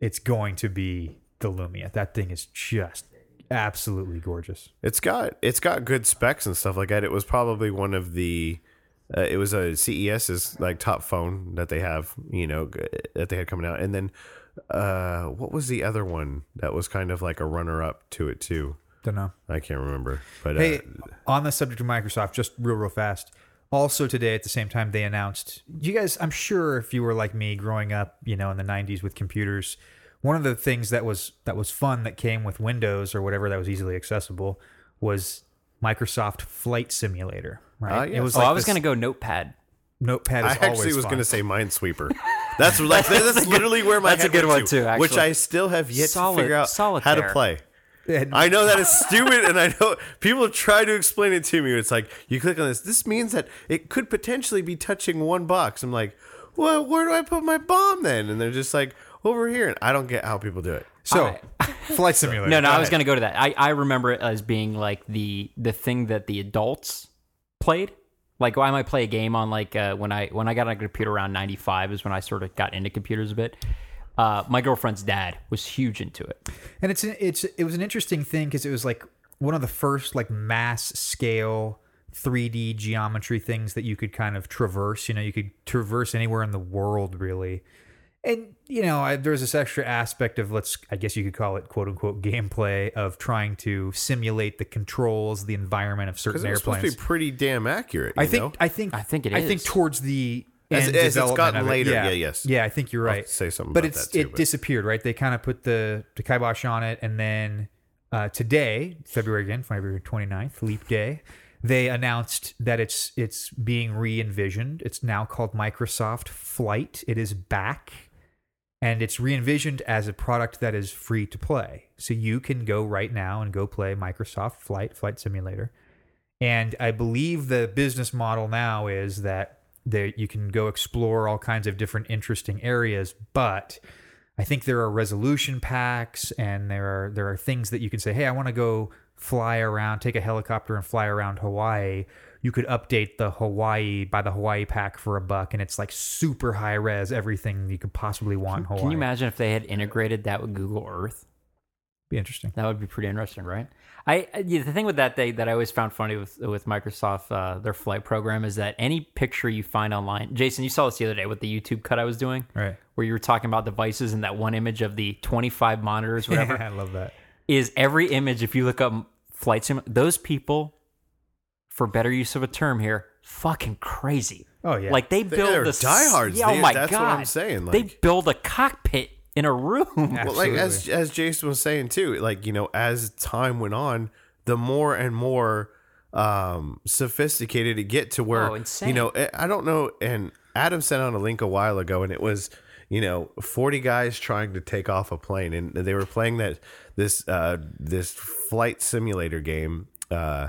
[SPEAKER 5] it's going to be the Lumia. That thing is just absolutely gorgeous.
[SPEAKER 4] It's got it's got good specs and stuff like that. It was probably one of the uh, it was a CES's like top phone that they have, you know, that they had coming out. And then uh what was the other one that was kind of like a runner up to it too?
[SPEAKER 5] Don't know.
[SPEAKER 4] I can't remember. But
[SPEAKER 5] Hey,
[SPEAKER 4] uh,
[SPEAKER 5] on the subject of Microsoft, just real, real fast. Also today, at the same time, they announced. You guys, I'm sure if you were like me, growing up, you know, in the '90s with computers, one of the things that was that was fun that came with Windows or whatever that was easily accessible was Microsoft Flight Simulator. Right?
[SPEAKER 4] Ah, yes.
[SPEAKER 5] It was
[SPEAKER 3] oh,
[SPEAKER 5] like
[SPEAKER 3] I was
[SPEAKER 5] this-
[SPEAKER 3] going to go Notepad.
[SPEAKER 5] Notepad. Is
[SPEAKER 4] I actually
[SPEAKER 5] always
[SPEAKER 4] was
[SPEAKER 5] fun.
[SPEAKER 4] going to say Minesweeper. [laughs] That's like [laughs] that's literally where my
[SPEAKER 3] that's a good
[SPEAKER 4] went
[SPEAKER 3] one
[SPEAKER 4] to,
[SPEAKER 3] too,
[SPEAKER 4] which. I still have yet
[SPEAKER 3] Solid-
[SPEAKER 4] to figure out how to play.
[SPEAKER 5] And-
[SPEAKER 4] I know that is stupid, and I know people try to explain it to me. It's like you click on this. This means that it could potentially be touching one box. I'm like, well, where do I put my bomb then? And they're just like over here, and I don't get how people do it.
[SPEAKER 5] so, [laughs] Flight Simulator.
[SPEAKER 3] No, no, I was going to go to that. I, I remember it as being like the the thing that the adults played. Like I might play a game on like uh, when I when I got on a computer around ninety five is when I sort of got into computers a bit. Uh, my girlfriend's dad was huge into it.
[SPEAKER 5] and it's it's it was an interesting thing because it was like one of the first like mass scale 3D geometry things that you could kind of traverse. You know, you could traverse anywhere in the world really. And you know, I, there's this extra aspect of let's I guess you could call it quote unquote gameplay of trying to simulate the controls, the environment of
[SPEAKER 4] Because
[SPEAKER 5] certain
[SPEAKER 4] it was supposed to be pretty damn accurate. You
[SPEAKER 5] I think
[SPEAKER 4] know?
[SPEAKER 5] I think
[SPEAKER 3] I think it
[SPEAKER 5] I think towards the
[SPEAKER 4] As-
[SPEAKER 5] end
[SPEAKER 4] as it's
[SPEAKER 5] development
[SPEAKER 4] gotten
[SPEAKER 5] of it,
[SPEAKER 4] later,
[SPEAKER 5] yeah,
[SPEAKER 4] yeah, yes.
[SPEAKER 5] yeah. I think you're
[SPEAKER 4] I'll
[SPEAKER 5] right.
[SPEAKER 4] say something
[SPEAKER 5] but
[SPEAKER 4] about
[SPEAKER 5] it's
[SPEAKER 4] that too,
[SPEAKER 5] it
[SPEAKER 4] but-
[SPEAKER 5] disappeared, right? They kind of put the the kibosh on it, and then uh, today, February again, February 29th, Leap Day, they announced that it's it's being re envisioned. It's now called Microsoft Flight. It is back. And it's re envisioned as a product that is free to play. So you can go right now and go play Microsoft Flight, Flight Simulator. And I believe the business model now is that there you can go explore all kinds of different interesting areas, but I think there are resolution packs and there are there are things that you can say, "Hey, I want to go fly around, take a helicopter and fly around Hawaii." You could update the Hawaii by the Hawaii pack for a buck and it's like super high res everything you could possibly want in Hawaii.
[SPEAKER 3] Can you imagine if they had integrated that with Google Earth?
[SPEAKER 5] Be interesting.
[SPEAKER 3] That would be pretty interesting, right? I the thing with that they that I always found funny with with Microsoft uh, their flight program is that any picture you find online, Jason, you saw this the other day with the YouTube cut I was doing,
[SPEAKER 5] Right.
[SPEAKER 3] where you were talking about devices and that one image of the twenty five monitors, whatever, [laughs]
[SPEAKER 5] I love that.
[SPEAKER 3] is every image. If you look up flight sim, those people, for better use of a term here, fucking crazy.
[SPEAKER 5] Oh, yeah.
[SPEAKER 3] like they
[SPEAKER 4] They-
[SPEAKER 3] build
[SPEAKER 4] they're
[SPEAKER 3] this.
[SPEAKER 4] diehards.
[SPEAKER 3] Yeah, oh my
[SPEAKER 4] that's what
[SPEAKER 3] god,
[SPEAKER 4] I'm saying,
[SPEAKER 3] they build a cockpit in a room. [laughs]
[SPEAKER 4] Well, like as as Jason was saying too, like you know, as time went on, the more and more um sophisticated it get to where
[SPEAKER 3] Oh,
[SPEAKER 4] you know, I I don't know. And Adam sent out a link a while ago, and it was you know, forty guys trying to take off a plane, and they were playing that this uh this flight simulator game. Uh,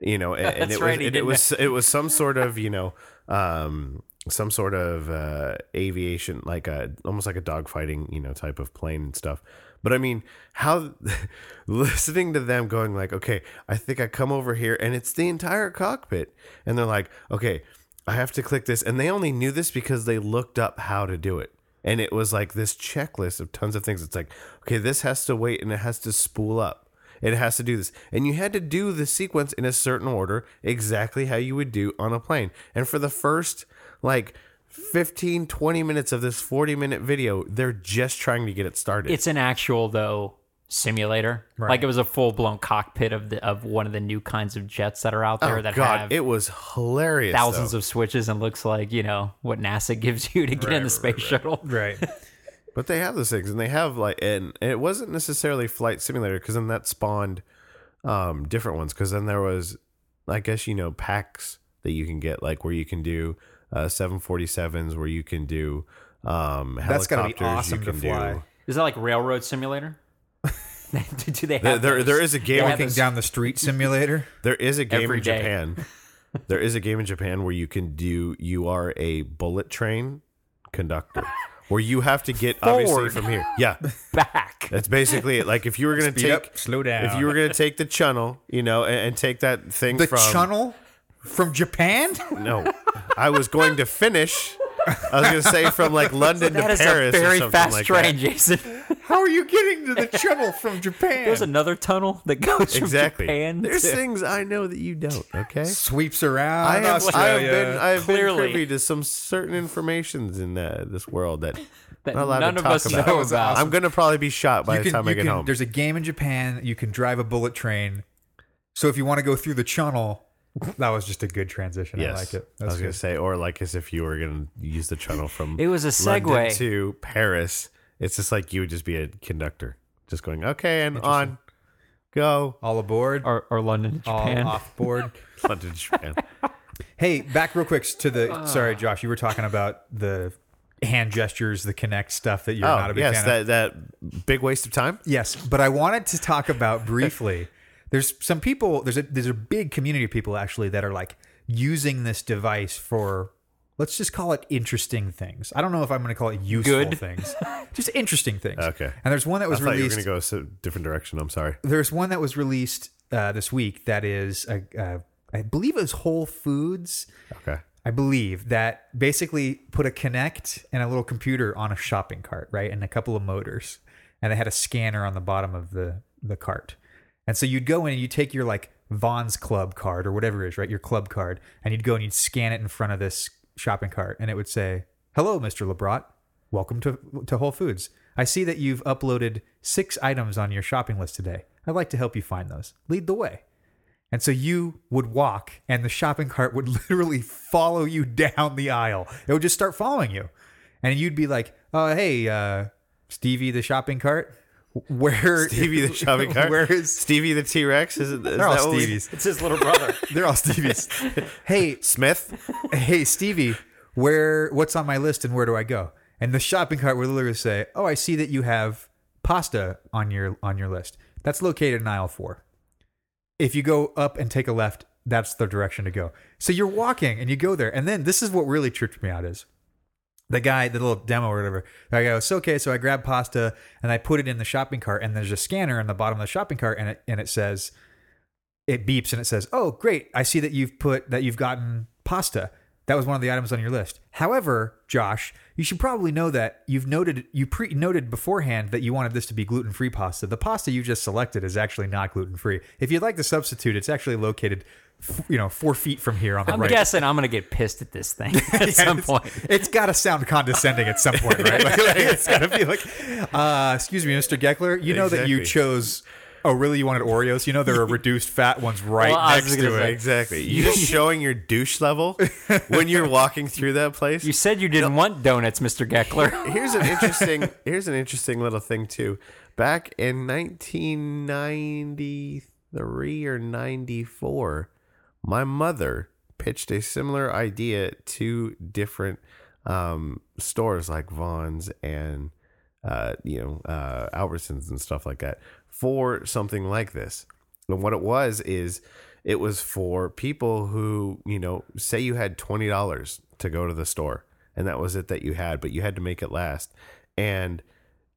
[SPEAKER 4] you know, [laughs] and, and it
[SPEAKER 3] right,
[SPEAKER 4] was it, it was it was some sort of you know um some sort of uh aviation like a almost like a dogfighting you know type of plane and stuff. But i mean how [laughs] listening to them going like okay i think i come over here and it's the entire cockpit. And they're like okay i have to click this and they only knew this because they looked up how to do it. And it was like this checklist of tons of things. It's like okay this has to wait and it has to spool up it has to do this. And you had to do the sequence in a certain order, exactly how you would do on a plane. And for the first like 15, 20 minutes of this 40 minute video, they're just trying to get it started.
[SPEAKER 3] It's an actual though simulator.
[SPEAKER 5] Right.
[SPEAKER 3] Like it was a full blown cockpit of the of one of the new kinds of jets that are out there
[SPEAKER 4] oh,
[SPEAKER 3] that
[SPEAKER 4] God,
[SPEAKER 3] have
[SPEAKER 4] it was hilarious.
[SPEAKER 3] thousands
[SPEAKER 4] though.
[SPEAKER 3] of switches and looks like you know what NASA [laughs] gives you to get in the space shuttle.
[SPEAKER 5] Right. [laughs]
[SPEAKER 4] But they have those things, and they have like, and it wasn't necessarily flight simulator because then that spawned um different ones. Because then there was, I guess you know, packs that you can get, like where you can do uh 747s, where you can do um
[SPEAKER 5] That's gotta be awesome
[SPEAKER 4] you
[SPEAKER 5] to fly.
[SPEAKER 4] do.
[SPEAKER 3] Is that like railroad simulator? [laughs] [laughs] do, do they
[SPEAKER 4] There,
[SPEAKER 3] have
[SPEAKER 4] there,
[SPEAKER 3] those?
[SPEAKER 4] there is a game.
[SPEAKER 5] Walking
[SPEAKER 3] those-
[SPEAKER 5] down the street simulator. [laughs]
[SPEAKER 4] There is a game
[SPEAKER 3] Every
[SPEAKER 4] in
[SPEAKER 3] day.
[SPEAKER 4] Japan. there is a game in Japan where you can do. You are a bullet train conductor, where you have to get obviously from here. Yeah, [laughs]
[SPEAKER 3] back.
[SPEAKER 4] that's basically it. Like if you were gonna
[SPEAKER 5] Speed
[SPEAKER 4] take,
[SPEAKER 5] up, slow down.
[SPEAKER 4] if you were gonna take the channel, you know, and, and take that thing from
[SPEAKER 5] the
[SPEAKER 4] from
[SPEAKER 5] channel from Japan.
[SPEAKER 4] No, I was going to finish. I was gonna say from like [laughs] London
[SPEAKER 3] That
[SPEAKER 4] to
[SPEAKER 3] is
[SPEAKER 4] Paris.
[SPEAKER 3] a very fast
[SPEAKER 4] like
[SPEAKER 3] train,
[SPEAKER 4] that.
[SPEAKER 3] Jason. [laughs]
[SPEAKER 5] How are you getting to the tunnel from Japan?
[SPEAKER 3] There's another tunnel that goes from
[SPEAKER 4] Exactly.
[SPEAKER 3] Japan.
[SPEAKER 4] There's
[SPEAKER 3] to-
[SPEAKER 4] things I know that you don't. Okay.
[SPEAKER 5] sweeps around
[SPEAKER 4] I have, I have been I have been privy to some certain informations in uh, this world that, [laughs]
[SPEAKER 3] that
[SPEAKER 4] not
[SPEAKER 3] none
[SPEAKER 4] to
[SPEAKER 3] of
[SPEAKER 4] talk
[SPEAKER 3] us
[SPEAKER 4] about.
[SPEAKER 3] know about.
[SPEAKER 4] I'm gonna probably be shot by
[SPEAKER 5] You
[SPEAKER 4] the
[SPEAKER 5] can-
[SPEAKER 4] time I get
[SPEAKER 5] can-
[SPEAKER 4] home.
[SPEAKER 5] There's a game in Japan. You can drive a bullet train. So if you want to go through the channel, that was just a good transition.
[SPEAKER 4] Yes,
[SPEAKER 5] I like it.
[SPEAKER 4] I was gonna say, or like as if you were gonna use the channel from
[SPEAKER 3] It was a
[SPEAKER 4] London
[SPEAKER 3] segue.
[SPEAKER 4] to Paris. It's just like you would just be a conductor, just going okay and on, go
[SPEAKER 5] All aboard.
[SPEAKER 3] or, or London, to
[SPEAKER 5] all
[SPEAKER 3] Japan.
[SPEAKER 5] off board. [laughs]
[SPEAKER 4] London to Japan.
[SPEAKER 5] Hey, back real quick to the. Sorry, Josh. You were talking about the hand gestures, the Kinect stuff that you're
[SPEAKER 4] oh
[SPEAKER 5] not a big
[SPEAKER 4] yes,
[SPEAKER 5] fan of.
[SPEAKER 4] that that big waste of time.
[SPEAKER 5] Yes, but I wanted to talk about briefly. [laughs] There's some people. There's a there's a big community of people actually that are like using this device for. Let's just call it interesting things. I don't know if I'm going to call it useful
[SPEAKER 3] Good.
[SPEAKER 5] things. [laughs] Just interesting things.
[SPEAKER 4] Okay.
[SPEAKER 5] And there's one that was I
[SPEAKER 4] thought you were
[SPEAKER 5] released.
[SPEAKER 4] gonna go a different direction. I'm sorry.
[SPEAKER 5] There's one that was released uh, this week that is, uh, uh, I believe it was Whole Foods.
[SPEAKER 4] Okay.
[SPEAKER 5] I believe that basically put a Kinect and a little computer on a shopping cart, right, and a couple of motors, and they had a scanner on the bottom of the the cart, and so you'd go in and you take your like Vons Club card or whatever it is, right, your club card, and you'd go and you'd scan it in front of this shopping cart, and it would say, "Hello, Mr. Lebrat, welcome to to Whole Foods. I see that you've uploaded six items on your shopping list today. I'd like to help you find those. Lead the way." And so you would walk, and the shopping cart would [laughs] literally follow you down the aisle. It would just start following you. And you'd be like, oh, hey, uh, Stevie the shopping cart, where [laughs]
[SPEAKER 4] Stevie the [laughs] shopping cart.
[SPEAKER 5] Where is
[SPEAKER 4] Stevie the T Rex? Is it? Is
[SPEAKER 5] They're all
[SPEAKER 4] that we-
[SPEAKER 5] Stevies.
[SPEAKER 3] It's his little brother. [laughs]
[SPEAKER 5] They're all Stevies. hey,
[SPEAKER 4] Smith.
[SPEAKER 5] hey, Stevie, where? What's on my list, and where do I go? And the shopping cart would literally say, "Oh, I see that you have pasta on your on your list. That's located in aisle four. If you go up and take a left, that's the direction to go. So you're walking and you go there, and then this is what really tripped me out is the guy, the little demo or whatever. I go, so okay, so I grab pasta and I put it in the shopping cart, and there's a scanner in the bottom of the shopping cart, and it and it says, it beeps and it says, "Oh, great! I see that you've put that you've gotten pasta. That was one of the items on your list. However, Josh, you should probably know that you've noted you pre noted beforehand that you wanted this to be gluten free pasta. The pasta you just selected is actually not gluten free. If you'd like to substitute, it's actually located, f- you know, four feet from here on the right.
[SPEAKER 3] I'm
[SPEAKER 5] right.
[SPEAKER 3] guessing I'm gonna get pissed at this thing [laughs] at some
[SPEAKER 5] it's,
[SPEAKER 3] point.
[SPEAKER 5] It's got to sound condescending at some point, right? [laughs] Like, like, [laughs] it's got to be like, uh, "Excuse me, Mr. Geckler, you know that you
[SPEAKER 4] Exactly.
[SPEAKER 5] chose. Oh, really? You wanted Oreos? You know there are [laughs] reduced fat ones right
[SPEAKER 3] Well, I was
[SPEAKER 5] next
[SPEAKER 3] gonna
[SPEAKER 5] to
[SPEAKER 3] say-
[SPEAKER 5] it.
[SPEAKER 4] Exactly. [laughs] You just [laughs] showing your douche level when you're walking through that place.
[SPEAKER 3] You said you didn't want donuts, Mr. Geckler.
[SPEAKER 4] here's an interesting here's an interesting little thing too. Back in 1993 or 94, my mother pitched a similar idea to different um, stores like Vons and uh, you know uh, Albertsons and stuff like that for something like this. And what it was is it was for people who you know say you had twenty dollars to go to the store and that was it that you had, but you had to make it last. And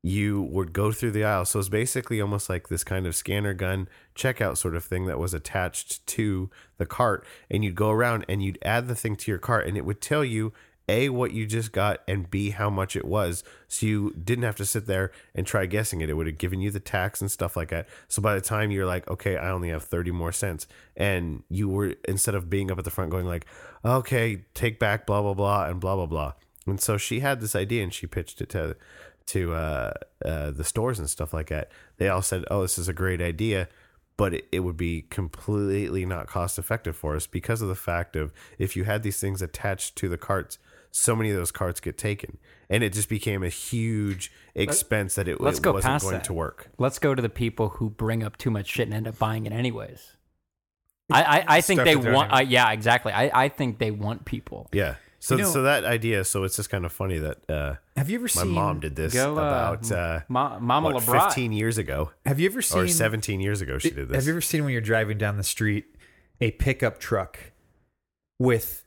[SPEAKER 4] you would go through the aisle. So it's basically almost like this kind of scanner gun checkout sort of thing that was attached to the cart. And you'd go around and you'd add the thing to your cart and it would tell you A, what you just got, and B, how much it was. So you didn't have to sit there and try guessing it. It would have given you the tax and stuff like that. So by the time you're like, okay, I only have 30 more cents. And you were, instead of being up at the front going like, okay, take back blah, blah, blah, and blah, blah, blah. And so she had this idea and she pitched it to to uh, uh, the stores and stuff like that. They all said, "Oh, this is a great idea," but it, it would be completely not cost effective for us because of the fact of if you had these things attached to the carts, so many of those carts get taken, and it just became a huge expense that it,
[SPEAKER 3] let's
[SPEAKER 4] it
[SPEAKER 3] go
[SPEAKER 4] wasn't
[SPEAKER 3] past
[SPEAKER 4] going
[SPEAKER 3] that.
[SPEAKER 4] to work.
[SPEAKER 3] Let's go to the people who bring up too much shit and end up buying it anyways. I, I, I think
[SPEAKER 5] Stuff
[SPEAKER 3] they
[SPEAKER 5] that they're
[SPEAKER 3] want.
[SPEAKER 5] not
[SPEAKER 3] Uh, yeah, exactly. I, I think they want people.
[SPEAKER 4] Yeah. So
[SPEAKER 5] You know-
[SPEAKER 4] so that idea. So it's just kind of funny that uh,
[SPEAKER 5] Have you ever
[SPEAKER 4] my
[SPEAKER 5] seen?
[SPEAKER 4] mom did this
[SPEAKER 3] Go, uh,
[SPEAKER 4] about uh,
[SPEAKER 3] Ma- Mama
[SPEAKER 4] what,
[SPEAKER 3] LeBron.
[SPEAKER 4] 15 years ago
[SPEAKER 5] Have you ever seen?
[SPEAKER 4] or 17 years ago. She did this.
[SPEAKER 5] Have you ever seen when you're driving down the street a pickup truck with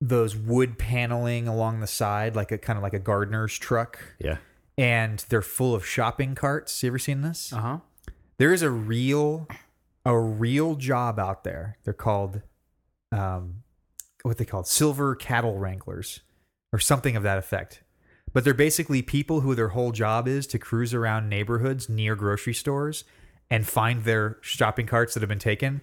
[SPEAKER 5] those wood paneling along the side, like a kind of like a gardener's truck,
[SPEAKER 4] yeah.
[SPEAKER 5] and they're full of shopping carts? You ever seen this?
[SPEAKER 3] Uh huh.
[SPEAKER 5] there is a real a real job out there they're called um what they called silver cattle wranglers or something of that effect but they're basically people who their whole job is to cruise around neighborhoods near grocery stores and find their shopping carts that have been taken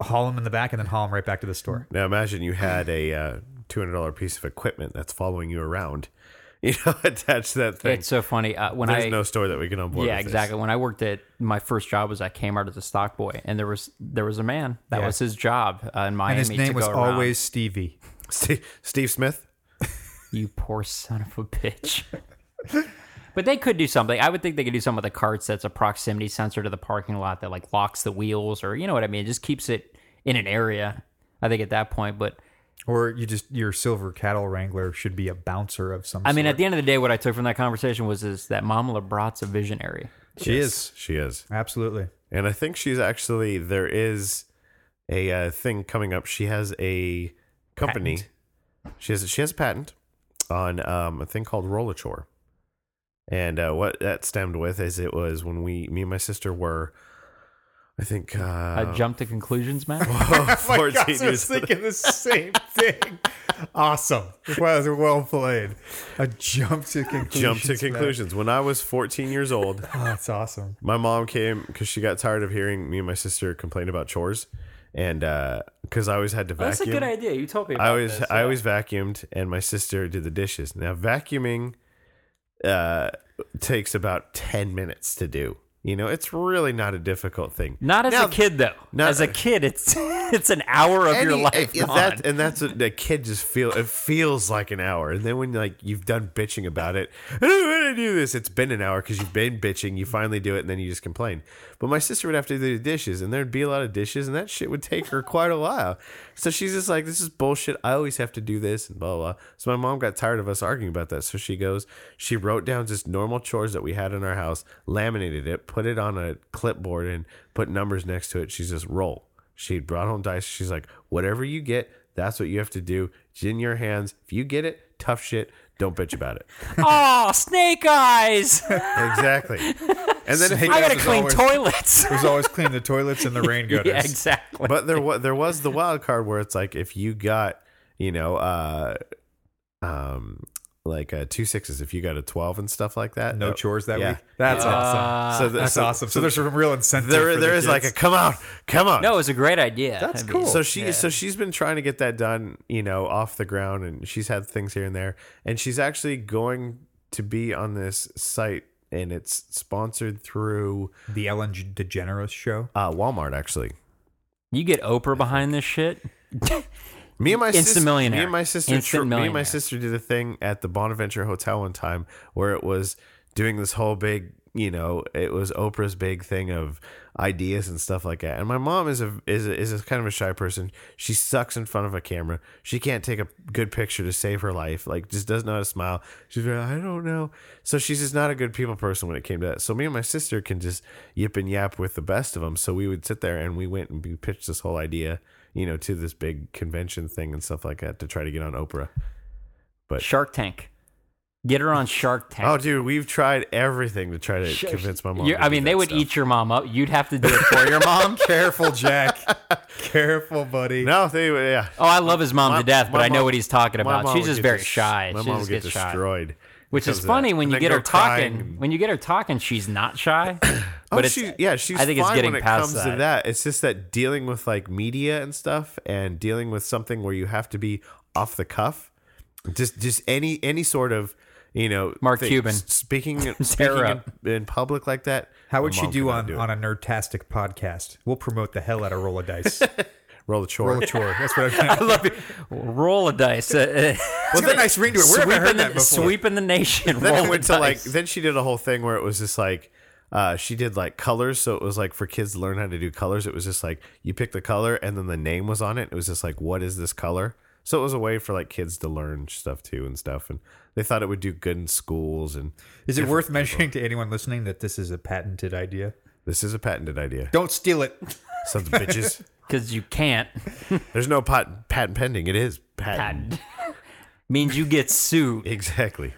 [SPEAKER 5] haul them in the back and then haul them right back to the store
[SPEAKER 4] Now imagine you had a uh, two hundred dollar piece of equipment that's following you around, [laughs] you know, attached to that thing.
[SPEAKER 3] It's so funny uh, when
[SPEAKER 4] There's
[SPEAKER 3] I
[SPEAKER 4] no store that we can onboard.
[SPEAKER 3] yeah
[SPEAKER 4] with this.
[SPEAKER 3] exactly when I worked at my first job was at Kmart as a stock boy and there was there was a man that
[SPEAKER 5] Yeah.
[SPEAKER 3] was his job uh, in Miami
[SPEAKER 5] and his
[SPEAKER 3] to
[SPEAKER 5] name was
[SPEAKER 3] go around.
[SPEAKER 5] always stevie [laughs]
[SPEAKER 4] Steve, Steve Smith.
[SPEAKER 3] You poor son of a bitch. [laughs] but they could do something. I would think they could do something with the carts that's a proximity sensor to the parking lot that like locks the wheels or you know what I mean. It just keeps it in an area. I think at that point, but
[SPEAKER 5] or you just your silver cattle wrangler should be a bouncer of some
[SPEAKER 3] I mean,
[SPEAKER 5] sort.
[SPEAKER 3] at the end of the day, what I took from that conversation was is that Mama LeBrat's a visionary.
[SPEAKER 5] she
[SPEAKER 4] Yes,
[SPEAKER 5] is
[SPEAKER 4] She is.
[SPEAKER 5] absolutely
[SPEAKER 4] And I think she's actually there is a uh, thing coming up. She has a company.
[SPEAKER 5] Patent?
[SPEAKER 4] She has she has a patent on um, a thing called Rollachore. And uh, what that stemmed with is it was when we me and my sister were I think uh,
[SPEAKER 3] I jumped to conclusions, man. [laughs] [laughs]
[SPEAKER 5] Oh my
[SPEAKER 4] 14
[SPEAKER 5] gosh, I was thinking the same thing. awesome. Well, well played. A jump to conclusions.
[SPEAKER 4] jump to
[SPEAKER 5] man.
[SPEAKER 4] conclusions. When I was 14 years old, [laughs]
[SPEAKER 5] Oh, that's awesome.
[SPEAKER 4] my mom came because she got tired of hearing me and my sister complain about chores, and because I always had to vacuum.
[SPEAKER 3] That's a good idea. You told me. About
[SPEAKER 4] I always
[SPEAKER 3] this,
[SPEAKER 4] I always vacuumed, and my sister did the dishes. Now vacuuming uh, takes about 10 minutes to do. You know, it's really not a difficult thing.
[SPEAKER 3] Not as
[SPEAKER 4] Now-
[SPEAKER 3] a kid though.
[SPEAKER 4] not-
[SPEAKER 3] as a [laughs] kid, it's it's an hour of your life
[SPEAKER 4] uh,
[SPEAKER 3] gone.
[SPEAKER 4] that, and that's what the kid just feel. It feels like an hour, and then when like you've done bitching about it, I don't want to do this. It's been an hour because you've been bitching. You finally do it, and then you just complain. But my sister would have to do the dishes, and there'd be a lot of dishes, and that shit would take her quite a while. So she's just like, "This is bullshit. I always have to do this," and blah blah. blah. So my mom got tired of us arguing about that. So she goes, she wrote down just normal chores that we had in our house, laminated it, put it on a clipboard, and put numbers next to it. She's just roll. She brought home dice. She's like, whatever you get, that's what you have to do. It's in your hands. If you get it, tough shit. Don't bitch about it. [laughs]
[SPEAKER 3] oh, snake eyes! [laughs]
[SPEAKER 4] exactly. And then
[SPEAKER 5] Snake
[SPEAKER 3] I gotta clean
[SPEAKER 5] always.
[SPEAKER 3] toilets.
[SPEAKER 5] There's always clean the toilets and the rain [laughs] gutters.
[SPEAKER 3] yeah, exactly.
[SPEAKER 4] but there was there was the wild card where it's like if you got you know, uh, um, like uh, two sixes if you got a twelve and stuff like that.
[SPEAKER 5] No
[SPEAKER 4] Uh,
[SPEAKER 5] chores that
[SPEAKER 4] yeah.
[SPEAKER 5] week. That's
[SPEAKER 3] Uh,
[SPEAKER 5] awesome.
[SPEAKER 4] So the-
[SPEAKER 5] That's
[SPEAKER 4] so-
[SPEAKER 5] awesome. So,
[SPEAKER 4] so
[SPEAKER 5] there's some real incentive.
[SPEAKER 4] There,
[SPEAKER 5] for
[SPEAKER 4] there
[SPEAKER 5] the
[SPEAKER 4] is like a come on, come on.
[SPEAKER 3] No, it was a great idea.
[SPEAKER 5] That's
[SPEAKER 3] I mean,
[SPEAKER 5] cool.
[SPEAKER 4] So she
[SPEAKER 3] Yeah.
[SPEAKER 4] so she's been trying to get that done, you know, off the ground and she's had things here and there. And she's actually going to be on this site and it's sponsored through
[SPEAKER 5] the Ellen DeGeneres show.
[SPEAKER 4] uh, Walmart actually.
[SPEAKER 3] You get Oprah behind this shit. [laughs]
[SPEAKER 4] Me and my
[SPEAKER 3] Instant
[SPEAKER 4] sister,
[SPEAKER 3] millionaire.
[SPEAKER 4] Me and my sister.
[SPEAKER 3] Instant
[SPEAKER 4] me and my sister did a thing at the Bonaventure Hotel one time where it was doing this whole big, you know, it was Oprah's big thing of ideas and stuff like that. And my mom is a is a, is a kind of a shy person. She sucks in front of a camera. She can't take a good picture to save her life. Like just doesn't know how to smile. She's like, I don't know. So she's just not a good people person when it came to that. So me and my sister can just yip and yap with the best of them. So we would sit there and we went and we pitched this whole idea you know, to this big convention thing and stuff like that to try to get on Oprah.
[SPEAKER 3] But Shark Tank. Get her on Shark [laughs] Tank.
[SPEAKER 4] Oh, dude, we've tried everything to try to
[SPEAKER 3] Sh-
[SPEAKER 4] convince my mom.
[SPEAKER 3] I mean, they would
[SPEAKER 4] stuff.
[SPEAKER 3] eat your mom up. You'd have to do it for your mom. [laughs]
[SPEAKER 5] Careful, Jack. [laughs] Careful, buddy.
[SPEAKER 4] No, they would. Yeah,
[SPEAKER 3] Oh, I love his mom
[SPEAKER 4] My-
[SPEAKER 3] to death, but
[SPEAKER 4] my
[SPEAKER 3] I know what he's talking about. She's just very
[SPEAKER 4] des-
[SPEAKER 3] shy.
[SPEAKER 4] My
[SPEAKER 3] she
[SPEAKER 4] mom
[SPEAKER 3] just
[SPEAKER 4] would get
[SPEAKER 3] gets shy.
[SPEAKER 4] destroyed.
[SPEAKER 3] Which is funny when you get her talking. When you get her talking, she's not shy.
[SPEAKER 4] Oh,
[SPEAKER 3] But it's,
[SPEAKER 4] she, yeah, she's.
[SPEAKER 3] I think it's getting
[SPEAKER 4] when it
[SPEAKER 3] past
[SPEAKER 4] comes
[SPEAKER 3] that.
[SPEAKER 4] to that. It's just that dealing with like media and stuff, and dealing with something where you have to be off the cuff. Just, just any any sort of, you know,
[SPEAKER 3] Mark
[SPEAKER 4] thing-
[SPEAKER 3] Cuban.
[SPEAKER 4] speaking
[SPEAKER 3] Tear [laughs]
[SPEAKER 4] speaking in, in public like that.
[SPEAKER 5] How would she do on,
[SPEAKER 4] it.
[SPEAKER 5] on a Nerdtastic podcast? We'll promote the hell out of Roll a Dice. [laughs]
[SPEAKER 4] roll the chore?
[SPEAKER 5] Roll a chore. That's what
[SPEAKER 3] I'm. [laughs]
[SPEAKER 5] I'm
[SPEAKER 3] love it. Roll a dice. Uh,
[SPEAKER 5] It's got a nice ring to it. Where have I heard
[SPEAKER 3] sweeping,
[SPEAKER 5] that
[SPEAKER 3] the,
[SPEAKER 5] before?
[SPEAKER 3] sweeping the nation.
[SPEAKER 4] then it went
[SPEAKER 3] a
[SPEAKER 4] to like then she did a whole thing where it was just like uh, she did like colors so it was like for kids to learn how to do colors it was just like you pick the color and then the name was on it it was just like what is this color so it was a way for like kids to learn stuff too and stuff and they thought it would do good in schools and
[SPEAKER 5] Is it worth mentioning to anyone listening that this is a patented idea?
[SPEAKER 4] this is a patented idea
[SPEAKER 5] Don't steal it.
[SPEAKER 4] sons of bitches [laughs]
[SPEAKER 3] because you can't. [laughs]
[SPEAKER 4] there's no patent patent pending it is patent,
[SPEAKER 3] Patent. [laughs] Means you get sued.
[SPEAKER 4] exactly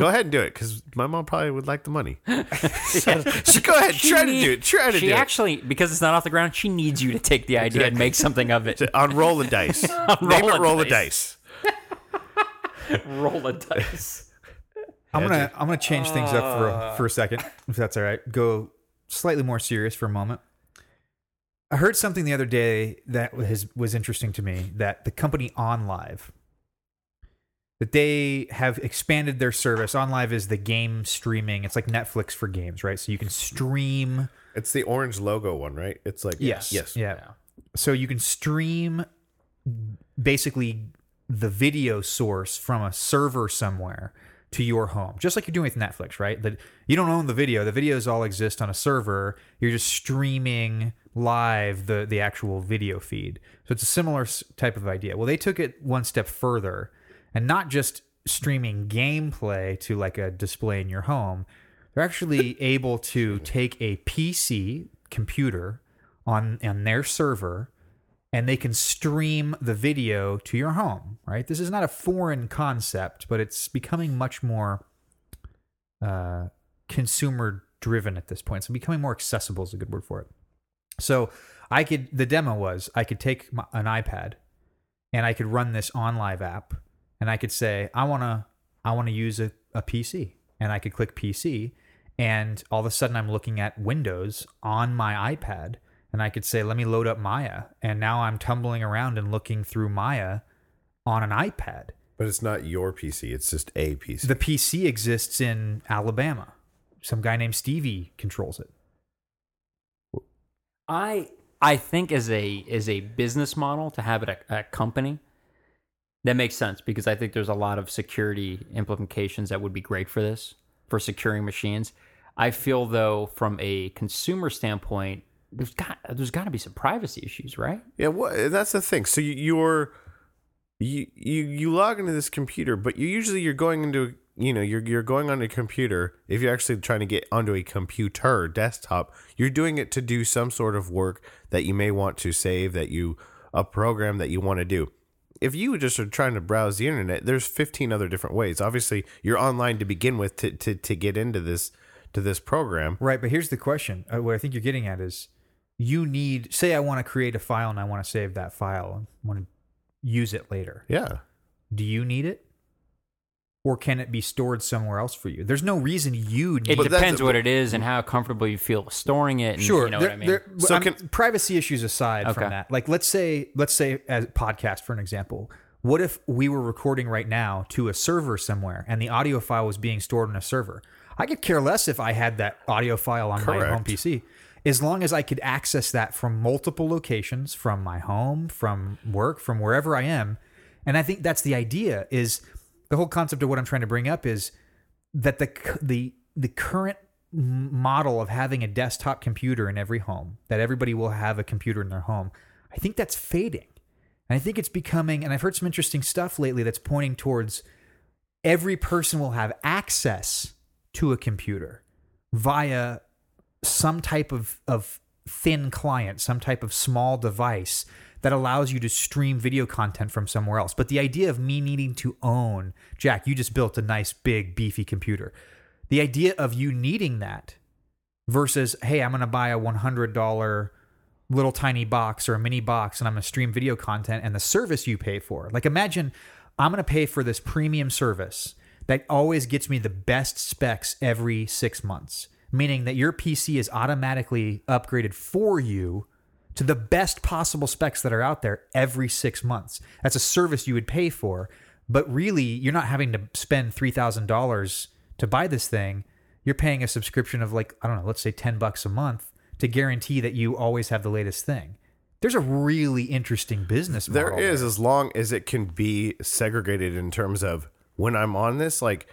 [SPEAKER 4] go ahead and do it because my mom probably would like the money [laughs] so, so go ahead
[SPEAKER 3] She
[SPEAKER 4] try to do it try to do it.
[SPEAKER 3] She
[SPEAKER 4] do
[SPEAKER 3] actually, because it's not off the ground, she needs you to take the idea and make something of it.
[SPEAKER 4] it [laughs] on roll the dice [laughs] name
[SPEAKER 3] Roll
[SPEAKER 4] it
[SPEAKER 3] a
[SPEAKER 4] roll the
[SPEAKER 3] dice.
[SPEAKER 4] dice
[SPEAKER 3] Roll a dice.
[SPEAKER 5] I'm gonna I'm gonna change things up for a, uh. for a second, if that's all right. Go slightly more serious for a moment. I heard something the other day that was was interesting to me. That the company OnLive, that they have expanded their service. OnLive is the game streaming. It's like Netflix for games, right? So you can stream.
[SPEAKER 4] It's the orange logo one, right? It's like
[SPEAKER 5] Yes.
[SPEAKER 4] yes.
[SPEAKER 5] Yeah. So you can stream basically the video source from a server somewhere to your home, just like you're doing with Netflix, right? That you don't own the video; the videos all exist on a server. You're just streaming live the the actual video feed. So it's a similar type of idea. Well, they took it one step further, and not just streaming gameplay to like a display in your home. They're actually [laughs] able to take a PC computer on on their server and they can stream the video to your home right this is not a foreign concept but it's becoming much more uh, consumer driven at this point so becoming more accessible is a good word for it so i could the demo was i could take my, an ipad and i could run this OnLive app and i could say i want to i want to use a, a pc and i could click pc and all of a sudden i'm looking at windows on my ipad and i could say let me load up maya and now i'm tumbling around and looking through maya on an ipad
[SPEAKER 4] But it's not your PC. It's just a PC.
[SPEAKER 5] the pc exists in alabama some guy named stevie controls it
[SPEAKER 3] I I think as a as a business model to have it a, a company that makes sense because I think there's a lot of security implications that would be great for this for securing machines. I feel though from a consumer standpoint, there's got there's got to be some privacy issues, right?
[SPEAKER 4] yeah, what, that's the thing. So you, you're you you you log into this computer, but you usually you're going into you know you're you're going on a computer. If you're actually trying to get onto a computer desktop, you're doing it to do some sort of work that you may want to save, that you a program that you want to do. If you just are trying to browse the internet, there's 15 other different ways. Obviously, you're online to begin with to to, to get into this to this program.
[SPEAKER 5] Right, but here's the question. Uh, what I think you're getting at is you need say I want to create a file and I want to save that file. I want to use it later.
[SPEAKER 4] Yeah.
[SPEAKER 5] Do you need it? Or can it be stored somewhere else for you? There's no reason you need
[SPEAKER 3] It
[SPEAKER 4] But
[SPEAKER 3] depends what it is and how comfortable you feel storing it. And,
[SPEAKER 5] Sure.
[SPEAKER 3] you know
[SPEAKER 5] there-
[SPEAKER 3] what I mean.
[SPEAKER 5] there-
[SPEAKER 4] So
[SPEAKER 5] I'm-
[SPEAKER 4] can-
[SPEAKER 5] privacy issues aside
[SPEAKER 3] Okay.
[SPEAKER 5] from that, like let's say let's say as podcast for an example, what if we were recording right now to a server somewhere and the audio file was being stored on a server? I could care less if I had that audio file on my home PC, as long as I could access that from multiple locations, from my home, from work, from wherever I am. And I think that's the idea. Is the whole concept of what I'm trying to bring up is that the the the current model of having a desktop computer in every home that everybody will have a computer in their home i think that's fading. And i think it's becoming and i've heard some interesting stuff lately that's pointing towards every person will have access to a computer via some type of, of thin client, some type of small device that allows you to stream video content from somewhere else. But the idea of me needing to own, Jack, you just built a nice, big, beefy computer. The idea of you needing that versus, hey, I'm going to buy a $100 little tiny box or a mini box and I'm going to stream video content and the service you pay for. Like imagine I'm going to pay for this premium service that always gets me the best specs every 6 months, meaning that your PC is automatically upgraded for you to the best possible specs that are out there every 6 months. That's a service you would pay for, but really you're not having to spend $3,000 to buy this thing. You're paying a subscription of like, I don't know, let's say 10 bucks a month to guarantee that you always have the latest thing. There's a really interesting business model.
[SPEAKER 4] There is, as long as it can be segregated in terms of when I'm on this, like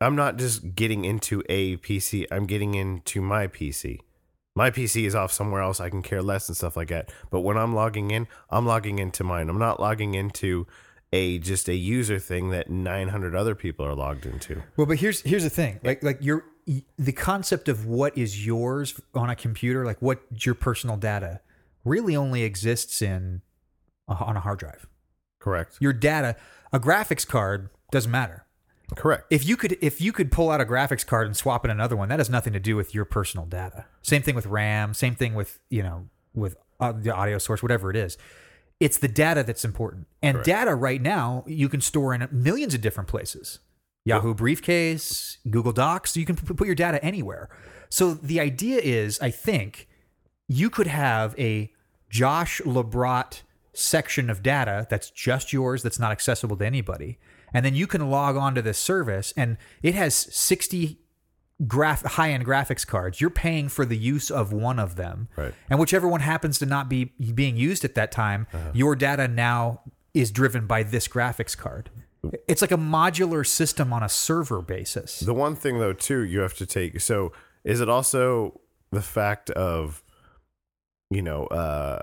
[SPEAKER 4] I'm not just getting into a PC, I'm getting into my PC. My PC is off somewhere else. I can care less and stuff like that. But when I'm logging in, I'm logging into mine. I'm not logging into a just a user thing that 900 other people are logged into.
[SPEAKER 5] Well, but here's here's the thing. Like like your the concept of what is yours on a computer, like what your personal data, really only exists in on a hard drive.
[SPEAKER 4] Correct.
[SPEAKER 5] Your data, a graphics card doesn't matter.
[SPEAKER 4] Correct.
[SPEAKER 5] If you could if you could pull out a graphics card and swap in another one, that has nothing to do with your personal data. Same thing with RAM, same thing with, you know, with uh, the audio source, whatever it is. It's the data that's important. And data right now you can store in millions of different places. Yahoo briefcase, Google Docs, you can put your data anywhere. So the idea is, I think, you could have a Josh Labrat section of data that's just yours, that's not accessible to anybody. And then you can log on to this service and it has 60 graph high-end graphics cards. You're paying for the use of one of them.
[SPEAKER 4] Right.
[SPEAKER 5] And whichever one happens to not be being used at that time, your data now is driven by this graphics card. It's like a modular system on a server basis.
[SPEAKER 4] The one thing though too you have to take so is it also the fact of you know uh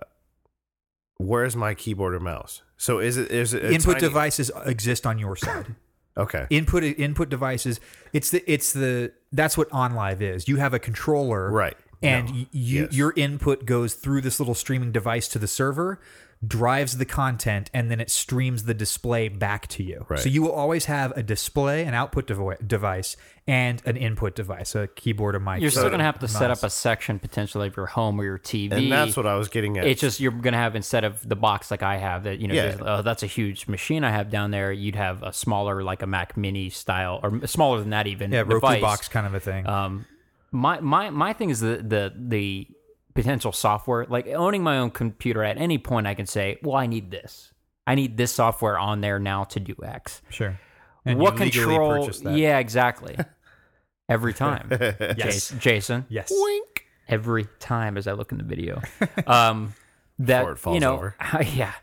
[SPEAKER 4] where's my keyboard or mouse? So is it is it
[SPEAKER 5] Input
[SPEAKER 4] tiny-
[SPEAKER 5] devices exist on your side. [coughs]
[SPEAKER 4] Okay.
[SPEAKER 5] input input devices it's the it's the that's what OnLive is you have a controller
[SPEAKER 4] Right.
[SPEAKER 5] and
[SPEAKER 4] No.
[SPEAKER 5] you
[SPEAKER 4] Yes.
[SPEAKER 5] your input goes through this little streaming device to the server drives the content and then it streams the display back to you
[SPEAKER 4] Right.
[SPEAKER 5] so you will always have a display an output devi- device and an input device a keyboard a mic
[SPEAKER 3] You're still going to have to set up a section potentially of your home or your TV.
[SPEAKER 4] and that's what I was getting at.
[SPEAKER 3] It's just you're going to have instead of the box like I have that you know
[SPEAKER 4] Yeah.
[SPEAKER 3] oh, that's a huge machine I have down there. You'd have a smaller like a Mac Mini style or smaller than that even.
[SPEAKER 5] yeah Roku
[SPEAKER 3] device.
[SPEAKER 5] box kind of a thing
[SPEAKER 3] Um, my my my thing is the the the potential software. Like owning my own computer at any point, I can say, well, I need this. I need this software on there now to do X.
[SPEAKER 5] sure and
[SPEAKER 3] what
[SPEAKER 5] you
[SPEAKER 3] control?
[SPEAKER 5] that.
[SPEAKER 3] Yeah, exactly. [laughs] Every time,
[SPEAKER 5] yes
[SPEAKER 3] Jason, Jason.
[SPEAKER 5] yes
[SPEAKER 4] wink.
[SPEAKER 3] Every time as I look in the video, [laughs] um, that
[SPEAKER 4] Before it falls
[SPEAKER 3] you know,
[SPEAKER 4] over. [laughs]
[SPEAKER 3] yeah.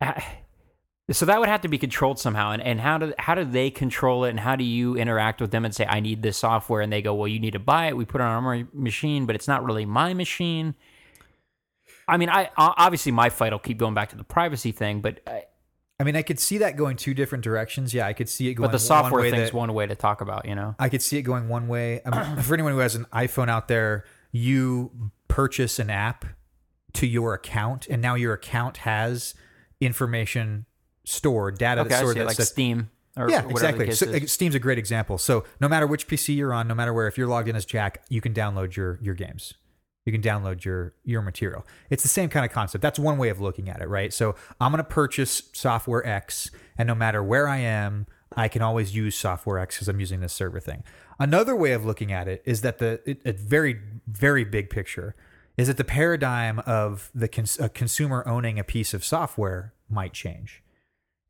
[SPEAKER 3] Uh, So that would have to be controlled somehow, and, and how do how do they control it, and how do you interact with them and say I need this software, and they go, well, you need to buy it. We put it on our machine, but it's not really my machine. I mean, I obviously my fight will keep going back to the privacy thing, but uh,
[SPEAKER 5] I mean I could see that going two different directions yeah I could see it going
[SPEAKER 3] but the
[SPEAKER 5] one
[SPEAKER 3] software
[SPEAKER 5] way
[SPEAKER 3] thing's
[SPEAKER 5] that-
[SPEAKER 3] one way to talk about, you know.
[SPEAKER 5] I could see it going one way. I mean, [clears throat] for anyone who has an iPhone out there, you purchase an app to your account, and now your account has information stored, data
[SPEAKER 3] Okay,
[SPEAKER 5] that's stored that
[SPEAKER 3] like Steam or
[SPEAKER 5] yeah, exactly. So, uh, Steam's a great example. So no matter which PC you're on, no matter where, if you're logged in as Jack, you can download your your games. You can download your your material. It's the same kind of concept. That's one way of looking at it, right? So I'm going to purchase software X, and no matter where I am, I can always use software X because I'm using this server thing. Another way of looking at it is that the it, a very very big picture is that the paradigm of the cons- a consumer owning a piece of software might change.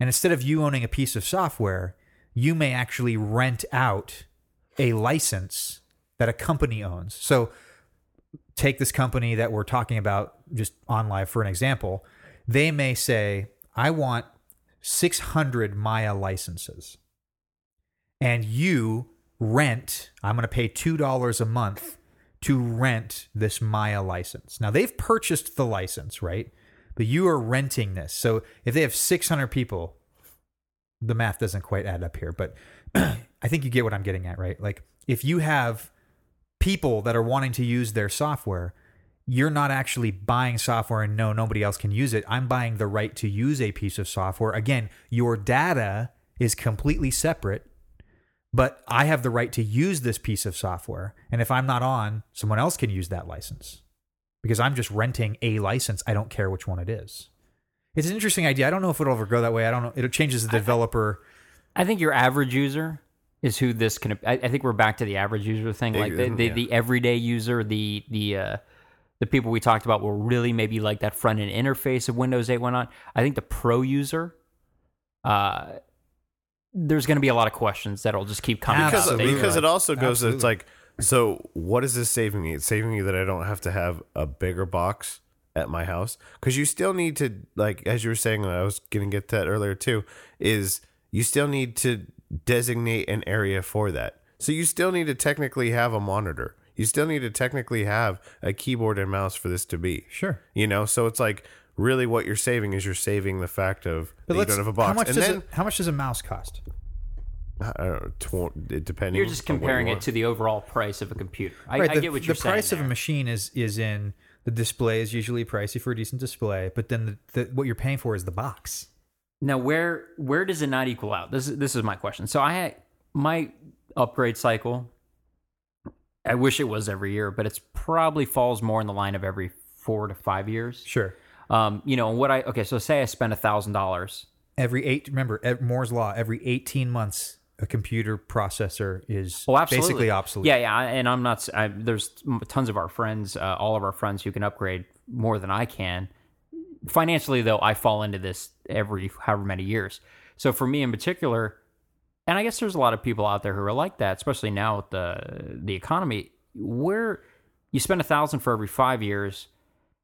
[SPEAKER 5] And instead of you owning a piece of software, you may actually rent out a license that a company owns. So take this company that we're talking about just OnLive for an example. They may say, I want 600 Maya licenses. And you rent, I'm going to pay $2 a month to rent this Maya license. Now they've purchased the license, right? But you are renting this. So if they have 600 people, the math doesn't quite add up here, but [clears throat] I think you get what I'm getting at, right? Like if you have people that are wanting to use their software, you're not actually buying software and no, nobody else can use it. I'm buying the right to use a piece of software. Again, your data is completely separate, but I have the right to use this piece of software. And if I'm not on, someone else can use that license because I'm just renting a license. I don't care which one it is. It's an interesting idea. I don't know if it'll ever go that way. I don't know. It changes the developer.
[SPEAKER 3] I think your average user is who this can. I, I think we're back to the average user thing, like the, the,
[SPEAKER 4] Yeah.
[SPEAKER 3] the everyday user, the the uh, the people we talked about will really maybe like that front end interface of Windows 8 went on. I think the pro user, uh, there's going to be a lot of questions that'll just keep coming.
[SPEAKER 4] because
[SPEAKER 3] up.
[SPEAKER 5] Absolutely.
[SPEAKER 4] because it also goes
[SPEAKER 5] Absolutely.
[SPEAKER 4] it's like so what is this saving me? It's saving me that i don't have to have a bigger box at my house? Because you still need to like as you were saying i was gonna get that earlier too is you still need to designate an area for that. So you still need to technically have a monitor. You still need to technically have a keyboard and mouse for this to be.
[SPEAKER 5] Sure.
[SPEAKER 4] you know so it's like really what you're saving is you're saving the fact of that
[SPEAKER 5] But
[SPEAKER 4] you don't have a box.
[SPEAKER 5] how much
[SPEAKER 4] and
[SPEAKER 5] does
[SPEAKER 4] then
[SPEAKER 5] it, how much does a mouse cost?
[SPEAKER 4] I don't know, tw- depending
[SPEAKER 3] You're just
[SPEAKER 4] on what you
[SPEAKER 3] comparing it
[SPEAKER 4] want.
[SPEAKER 3] to the overall price of a computer. I,
[SPEAKER 5] right,
[SPEAKER 3] I
[SPEAKER 5] the,
[SPEAKER 3] get what you're saying.
[SPEAKER 5] The price of a machine is is in the display is usually pricey for a decent display, but then the, the, what you're paying for is the box.
[SPEAKER 3] Now, where where does it not equal out? This is this is my question. So I had my upgrade cycle. I wish it was every year, but it's probably falls more in the line of every four to five years.
[SPEAKER 5] Sure.
[SPEAKER 3] Um, you know what I okay. So say I spend a thousand dollars.
[SPEAKER 5] Every eight, remember Moore's law. Every 18 months, a computer processor is
[SPEAKER 3] Oh, absolutely.
[SPEAKER 5] basically obsolete.
[SPEAKER 3] Yeah, yeah. And I'm not. I, there's tons of our friends, uh, all of our friends, who can upgrade more than I can. Financially, though, I fall into this every however many years. So for me in particular, and I guess there's a lot of people out there who are like that, especially now with the the economy, where you spend a thousand for every five years.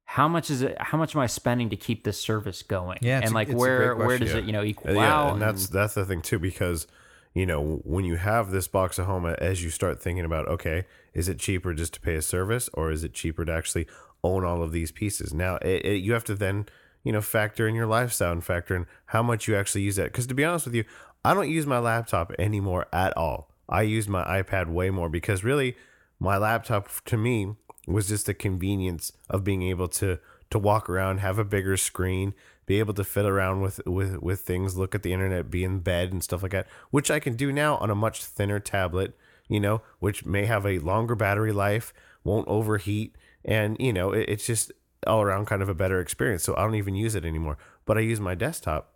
[SPEAKER 3] How much is it? How much am I spending to keep this service going?
[SPEAKER 5] Yeah,
[SPEAKER 3] and like
[SPEAKER 5] a
[SPEAKER 3] where where
[SPEAKER 5] question.
[SPEAKER 3] does it you know equal
[SPEAKER 4] yeah,
[SPEAKER 3] out?
[SPEAKER 4] and that's that's the thing too because you know when you have this box at home as you start thinking about okay is it cheaper just to pay a service or is it cheaper to actually own all of these pieces? Now it, it, you have to then you know factor in your lifestyle and factor in how much you actually use that. Because to be honest with you i don't use my laptop anymore at all. I use my ipad way more because really my laptop to me was just the convenience of being able to to walk around, have a bigger screen, be able to fit around with with with things, look at the internet, be in bed and stuff like that, which I can do now on a much thinner tablet, you know, which may have a longer battery life, won't overheat, and you know, it, it's just all around kind of a better experience. So I don't even use it anymore, but I use my desktop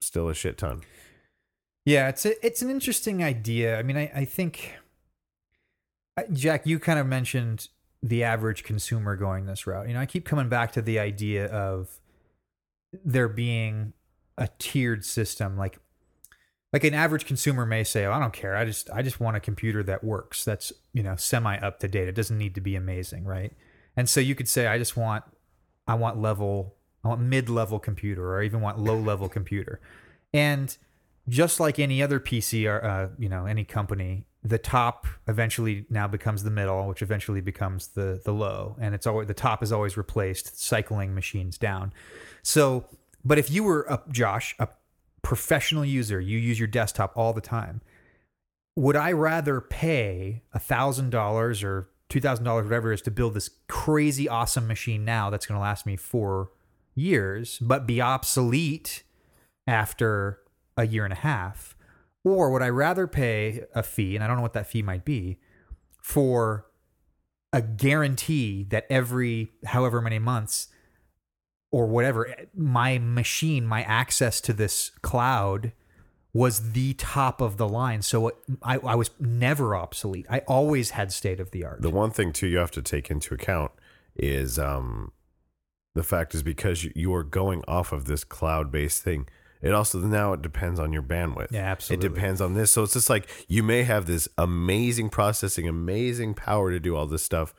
[SPEAKER 4] still a shit ton.
[SPEAKER 5] Yeah, it's a, it's an interesting idea. I mean, I, I think Jack, you kind of mentioned the average consumer going this route. You know, I keep coming back to the idea of there being a tiered system, like like an average consumer may say, oh, "I don't care. I just I just want a computer that works. That's you know semi up to date. It doesn't need to be amazing, right?" And so you could say, "I just want I want level I want mid level computer, or I even want low level computer," and just like any other PC or uh, you know any company, the top eventually now becomes the middle, which eventually becomes the the low, and it's always the top is always replaced, cycling machines down. So, but if you were a Josh, a professional user, you use your desktop all the time. Would I rather pay a thousand dollars or two thousand dollars, whatever it is, to build this crazy awesome machine now that's going to last me four years, but be obsolete after a year and a half? Or would I rather pay a fee, and I don't know what that fee might be, for a guarantee that every however many months or whatever my machine my access to this cloud was the top of the line so I, I was never obsolete i always had state of the art
[SPEAKER 4] The one thing too you have to take into account is um, the fact is because you, you are going off of this cloud based thing. It also now it depends on your bandwidth.
[SPEAKER 5] Yeah, absolutely.
[SPEAKER 4] It depends on this. So it's just like you may have this amazing processing, amazing power to do all this stuff,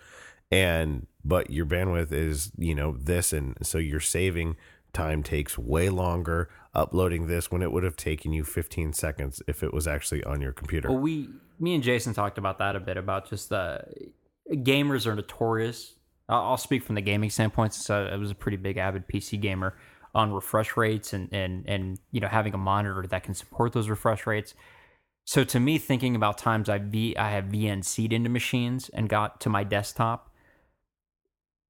[SPEAKER 4] and but your bandwidth is you know this, and so your saving time takes way longer uploading this when it would have taken you 15 seconds if it was actually on your computer.
[SPEAKER 3] Well, we, me and Jason talked about that a bit about just the gamers are notorious. I'll, I'll speak from the gaming standpoint since I was a pretty big avid PC gamer on refresh rates and and and you know having a monitor that can support those refresh rates. So to me, thinking about times I v I have VNC'd into machines and got to my desktop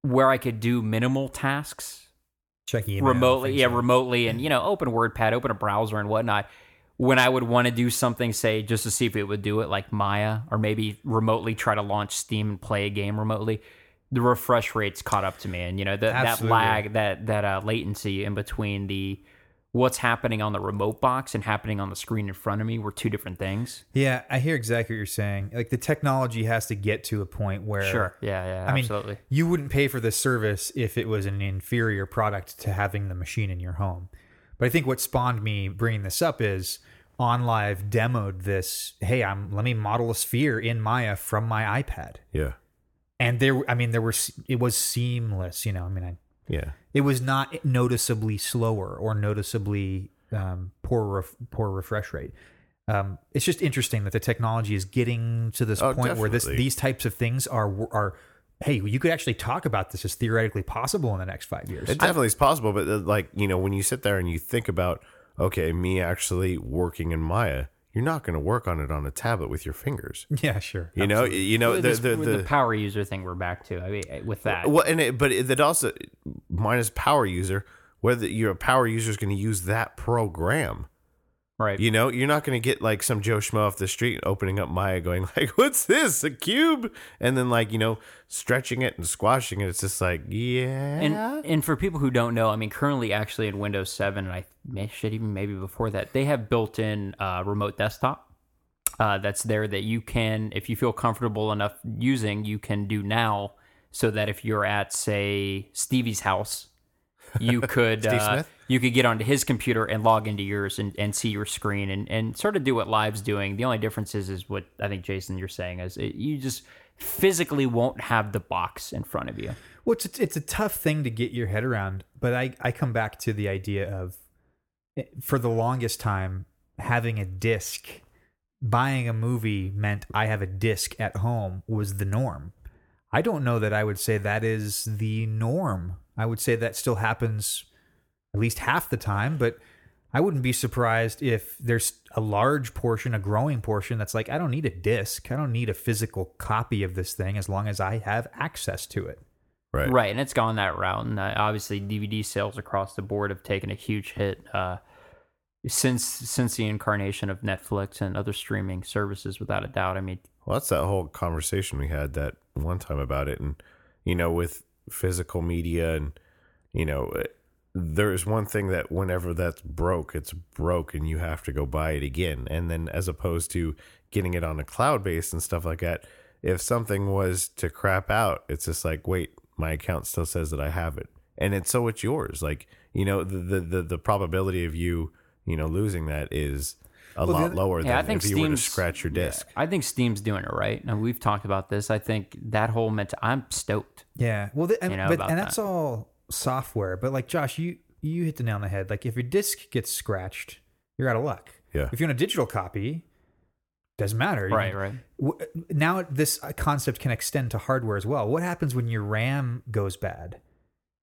[SPEAKER 3] where I could do minimal tasks
[SPEAKER 5] checking
[SPEAKER 3] remotely yeah
[SPEAKER 5] like-
[SPEAKER 3] remotely and you know open wordpad open a browser and whatnot when i would want to do something say just to see if it would do it like maya or maybe remotely try to launch steam and play a game remotely the refresh rates caught up to me and you know that that lag that that uh, latency in between the what's happening on the remote box and happening on the screen in front of me were two different things
[SPEAKER 5] Yeah, I hear exactly what you're saying. Like the technology has to get to a point where
[SPEAKER 3] sure yeah yeah
[SPEAKER 5] I mean,
[SPEAKER 3] absolutely
[SPEAKER 5] you wouldn't pay for this service if it was an inferior product to having the machine in your home. But I think what spawned me bringing this up is OnLive demoed this. Hey, I'm let me model a sphere in Maya from my iPad,
[SPEAKER 4] yeah.
[SPEAKER 5] And there. I mean, there were it was seamless. You know, I mean, I,
[SPEAKER 4] Yeah.
[SPEAKER 5] it was not noticeably slower or noticeably um, poor ref, poor refresh rate. Um, it's just interesting that the technology is getting to this
[SPEAKER 4] Oh,
[SPEAKER 5] point where this these types of things are are. Hey, you could actually talk about this as theoretically possible in the next five years.
[SPEAKER 4] It definitely is possible, but uh, like you know, when you sit there and you think about, okay, me actually working in Maya, you're not going to work on it on a tablet with your fingers.
[SPEAKER 5] yeah, sure.
[SPEAKER 4] You know, you know the the, the,
[SPEAKER 3] the power user thing we're back to i mean eh, with that
[SPEAKER 4] well, and it, but it, that also minus power user. Whether you're a power user is going to use that program.
[SPEAKER 3] Right
[SPEAKER 4] You know, you're not going to get like some Joe Schmo off the street opening up Maya, going [laughs] like, "What's this? A cube?" And then like you know, stretching it and squashing it. It's just like, yeah,
[SPEAKER 3] And and for people who don't know, I mean, currently actually in Windows 7, and I may, should even maybe before that, they have built-in uh, remote desktop uh, that's there that you can, if you feel comfortable enough using, you can do now, so that if you're at say Stevie's house, you [laughs] could
[SPEAKER 4] Steve
[SPEAKER 3] uh,
[SPEAKER 4] Smith?
[SPEAKER 3] You could get onto his computer and log into yours and, and see your screen and, and sort of do what Live's doing. The only difference is is what I think Jason you're saying is it, you just physically won't have the box in front of you.
[SPEAKER 5] Well, it's a, it's a tough thing to get your head around, but I, I come back to the idea of eh, for the longest time having a disc, buying a movie meant I have a disc at home was the norm. I don't know that I would say that is the norm. I would say that still happens at least half the time, but I wouldn't be surprised if there's a large portion, a growing portion that's like, I don't need a disc. I don't need a physical copy of this thing as long as I have access to it.
[SPEAKER 4] right,
[SPEAKER 3] Right, and it's gone that route, and uh, obviously DVD sales across the board have taken a huge hit uh, since since the incarnation of Netflix and other streaming services. Without a doubt, I mean,
[SPEAKER 4] Well, that's that whole conversation we had that one time about it, and you know, with physical media, and you know, eh, there's one thing that whenever that's broke, it's broke, and you have to go buy it again. And then, as opposed to getting it on a cloud base and stuff like that, if something was to crap out, it's just like, wait, my account still says that I have it, and it's so it's yours. Like you know, the the the, the probability of you you know losing that is a
[SPEAKER 5] Well,
[SPEAKER 4] lot
[SPEAKER 5] other-
[SPEAKER 4] lower
[SPEAKER 3] yeah, I
[SPEAKER 4] than
[SPEAKER 3] think
[SPEAKER 4] if you were to scratch your
[SPEAKER 3] yeah,
[SPEAKER 4] disc.
[SPEAKER 3] I think Steam's doing it right. Now we've talked about this. I think that whole mental. I'm stoked.
[SPEAKER 5] Yeah. Well, the, and,
[SPEAKER 3] You know,
[SPEAKER 5] but, and that's
[SPEAKER 3] that.
[SPEAKER 5] all software. But like Josh, you you hit the nail on the head. Like if your disc gets scratched, you're out of luck.
[SPEAKER 4] Yeah.
[SPEAKER 5] If you're in a digital copy, doesn't matter.
[SPEAKER 3] Right,
[SPEAKER 5] can-
[SPEAKER 3] right.
[SPEAKER 5] w- Now this uh, concept can extend to hardware as well. What happens when your RAM goes bad?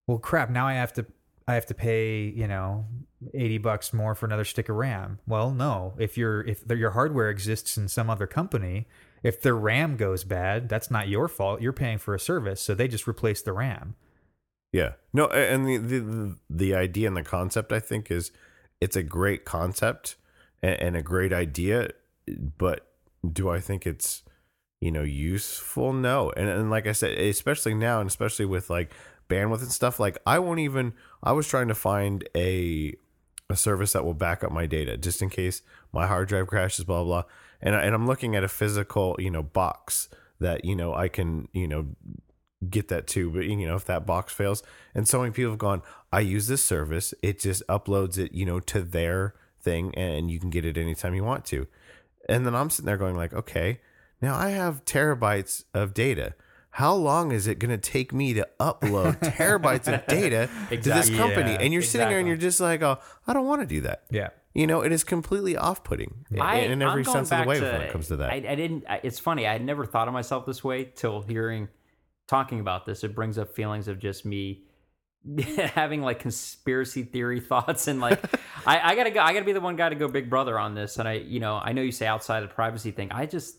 [SPEAKER 5] Well, crap. Now I have to I have to pay you know eighty bucks more for another stick of RAM. Well, no. If your if the, your hardware exists in some other company, if their RAM goes bad, that's not your fault. You're paying for a service, so they just replace the RAM.
[SPEAKER 4] Yeah. No, and the, the the idea and the concept I think is it's a great concept and, and a great idea, but do I think it's you know useful? No. And and like I said, especially now, and especially with like bandwidth and stuff, like I won't even. I was trying to find a a service that will back up my data just in case my hard drive crashes, blah blah. And I, and I'm looking at a physical, you know, box that you know I can you know get that too. But you know, if that box fails, and so many people have gone, I use this service. It just uploads it, you know, to their thing, and you can get it anytime you want to. And then I'm sitting there going like, okay, now I have terabytes of data. How long is it going to take me to upload [laughs] terabytes of data to this company?
[SPEAKER 5] Yeah,
[SPEAKER 4] and you're sitting there and you're just like, oh, I don't want to do that.
[SPEAKER 5] Yeah.
[SPEAKER 4] You know, it is completely off-putting
[SPEAKER 3] I,
[SPEAKER 4] in every sense of the
[SPEAKER 3] back
[SPEAKER 4] way
[SPEAKER 3] to-
[SPEAKER 4] when it comes to that.
[SPEAKER 3] I, I didn't. I, it's funny. I had never thought of myself this way till hearing talking about this. It brings up feelings of just me [laughs] having like conspiracy theory [laughs] thoughts and like [laughs] I, I gotta go. I gotta be the one guy to go Big Brother on this. And I, you know, I know you say outside the privacy thing. I just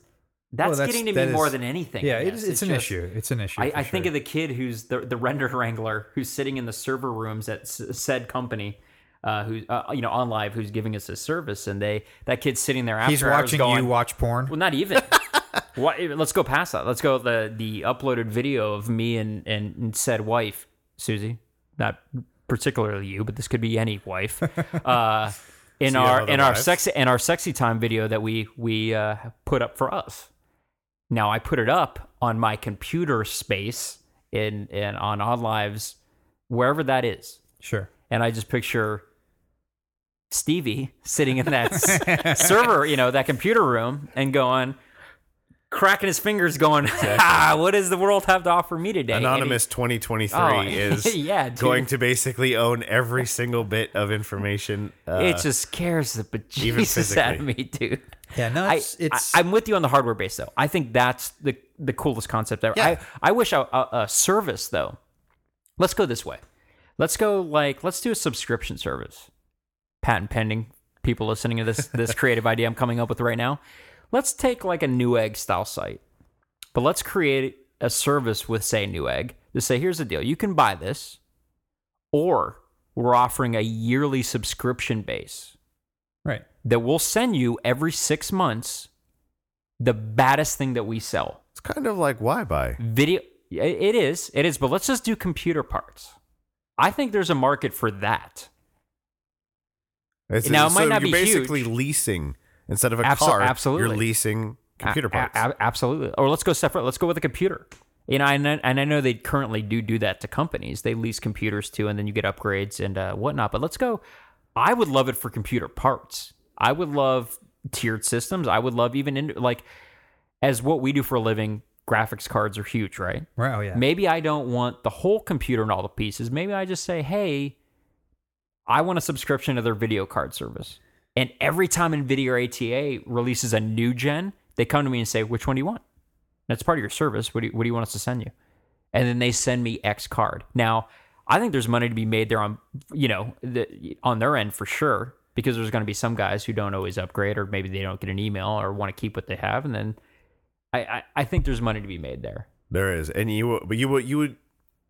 [SPEAKER 3] that's,
[SPEAKER 5] Well,
[SPEAKER 3] getting to
[SPEAKER 5] that
[SPEAKER 3] me more than anything.
[SPEAKER 5] Yeah, it is, it's, an
[SPEAKER 3] just-
[SPEAKER 5] issue. It's an issue.
[SPEAKER 3] I, I think
[SPEAKER 5] sure.
[SPEAKER 3] of the kid who's the the render wrangler who's sitting in the server rooms at s- said company, uh, who uh, you know OnLive who's giving us a service, and they that kid's sitting there after
[SPEAKER 5] He's watching
[SPEAKER 3] going,
[SPEAKER 5] you watch porn.
[SPEAKER 3] Well, not even. What? Let's go past that. Let's go the the uploaded video of me and and, and said wife Susie, not particularly you, but this could be any wife. [laughs] Uh, in our in our sexy in our sexy time video that we we uh, put up for us. Now I put it up on my computer space in in on OnLive's wherever that is,
[SPEAKER 5] Sure.
[SPEAKER 3] and I just picture Stevie sitting in that [laughs] server, you know, that computer room, and going, cracking his fingers, going, [laughs] ah, "What does the world have to offer me today?" And he-
[SPEAKER 4] Anonymous 2023
[SPEAKER 3] Oh, [laughs]
[SPEAKER 4] is
[SPEAKER 3] yeah, dude.
[SPEAKER 4] going to basically own every single bit of information. Uh,
[SPEAKER 3] it just scares the
[SPEAKER 4] even
[SPEAKER 3] bejesus out of me, dude.
[SPEAKER 5] Yeah, no,
[SPEAKER 3] I,
[SPEAKER 5] it's, it's
[SPEAKER 3] I, am with you on the hardware base, though. I think that's the the coolest concept ever.
[SPEAKER 4] Yeah.
[SPEAKER 3] I, I wish a, a, a service, though. Let's go this way. Let's go like let's do a subscription service. Patent pending. People listening to this this [laughs] creative idea I'm coming up with right now. Let's take like a Newegg style site, but let's create a service with say Newegg to say here's the deal: you can buy this, or we're offering a yearly subscription base
[SPEAKER 5] right.
[SPEAKER 3] that will send you every six months the baddest thing that we sell.
[SPEAKER 4] it's kind of like why buy.
[SPEAKER 3] Video, it it is, it is, but let's just do computer parts. I think there's a market for that.
[SPEAKER 4] It's,
[SPEAKER 3] Now, it
[SPEAKER 4] so
[SPEAKER 3] might not
[SPEAKER 4] you're
[SPEAKER 3] be
[SPEAKER 4] basically
[SPEAKER 3] huge.
[SPEAKER 4] leasing instead of a
[SPEAKER 3] Abso-
[SPEAKER 4] car.
[SPEAKER 3] absolutely.
[SPEAKER 4] you're leasing computer parts.
[SPEAKER 3] a- a- absolutely. Or let's go separate. Let's go with a computer. You know, and, I- and I know they currently do do that to companies. They lease computers too, and then you get upgrades and uh, whatnot. But let's go. I would love it for computer parts. I would love tiered systems. I would love even in, like as what we do for a living. Graphics cards are huge, right?
[SPEAKER 5] Right. Oh yeah.
[SPEAKER 3] Maybe I don't want the whole computer and all the pieces. Maybe I just say, hey, I want a subscription to their video card service. And every time NVIDIA or ATI releases a new gen, they come to me and say, which one do you want? That's part of your service. What do you, what do you want us to send you? And then they send me X card. Now, I think there's money to be made there on, you know, the, on their end for sure, because there's going to be some guys who don't always upgrade, or maybe they don't get an email or want to keep what they have, and then I, I, I think there's money to be made there.
[SPEAKER 4] There is, and you but you would you would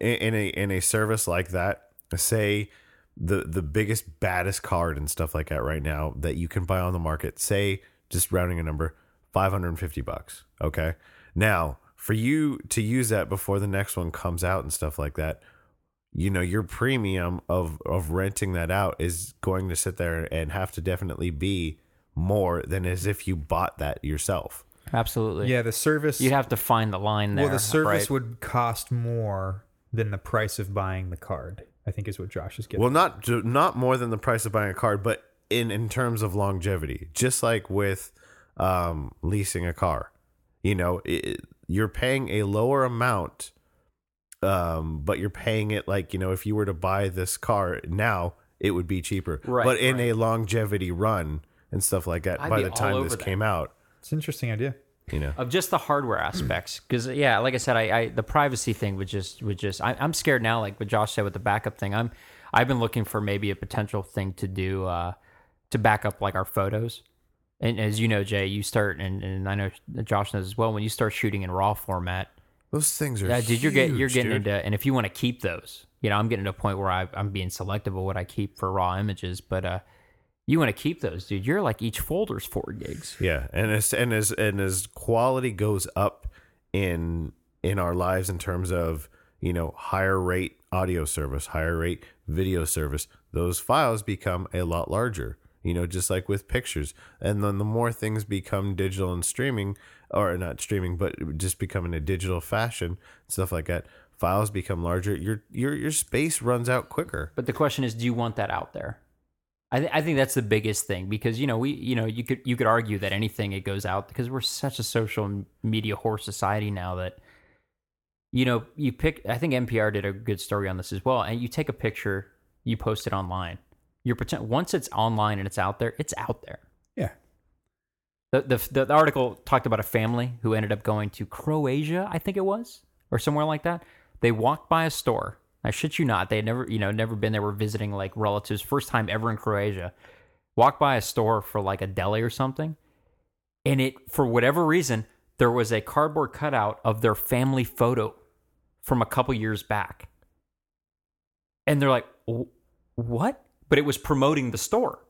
[SPEAKER 4] in a in a service like that say the the biggest baddest card and stuff like that right now that you can buy on the market. Say just rounding a number, five hundred and fifty bucks. Okay, now for you to use that before the next one comes out and stuff like that. You know your premium of of renting that out is going to sit there and have to definitely be more than as if you bought that yourself.
[SPEAKER 3] Absolutely.
[SPEAKER 5] yeah, the service.
[SPEAKER 3] You'd have to find the line there.
[SPEAKER 5] well, the service
[SPEAKER 3] right?
[SPEAKER 5] would cost more than the price of buying the card. I think is what Josh is getting.
[SPEAKER 4] Well, not not more than the price of buying a card, but in in terms of longevity, just like with um, leasing a car, you know, it, you're paying a lower amount, um, but you're paying it like you know, if you were to buy this car now, it would be cheaper.
[SPEAKER 3] Right,
[SPEAKER 4] but in
[SPEAKER 3] right.
[SPEAKER 4] a longevity run and stuff like that,
[SPEAKER 3] I'd
[SPEAKER 4] by the time this
[SPEAKER 3] that.
[SPEAKER 4] came out,
[SPEAKER 5] it's an interesting idea.
[SPEAKER 4] You know,
[SPEAKER 3] of just the hardware aspects [clears throat] because yeah like i said I, I the privacy thing would just would just I, i'm scared now like what josh said with the backup thing i'm i've been looking for maybe a potential thing to do uh to back up like our photos and as you know jay you start and, and i know josh knows as well when you start shooting in raw format
[SPEAKER 4] those things are.
[SPEAKER 3] yeah dude you're getting you're getting
[SPEAKER 4] dude.
[SPEAKER 3] into and if you want to keep those you know i'm getting to a point where I, i'm being selective of what i keep for raw images but uh You want to keep those, dude. You're like each folder's four gigs.
[SPEAKER 4] Yeah, and as and as and as quality goes up in in our lives in terms of you know higher rate audio service, higher rate video service, those files become a lot larger. You know, just like with pictures, and then the more things become digital and streaming, or not streaming, but just become in a digital fashion, stuff like that. Files become larger. Your your your space runs out quicker.
[SPEAKER 3] But the question is, do you want that out there? I, th- I think that's the biggest thing because you know we you know you could you could argue that anything it goes out because we're such a social media whore society now that you know you pick I think NPR did a good story on this as well and you take a picture you post it online. You're pretend once it's online and it's out there it's out there.
[SPEAKER 5] Yeah.
[SPEAKER 3] the, the the article talked about a family who ended up going to Croatia I think it was or somewhere like that. They walked by a store I shit you not. They had never, you know, never been there. Were visiting like relatives, first time ever in Croatia. Walked by a store for like a deli or something, and it for whatever reason there was a cardboard cutout of their family photo from a couple years back, and they're like, "What?" But it was promoting the store,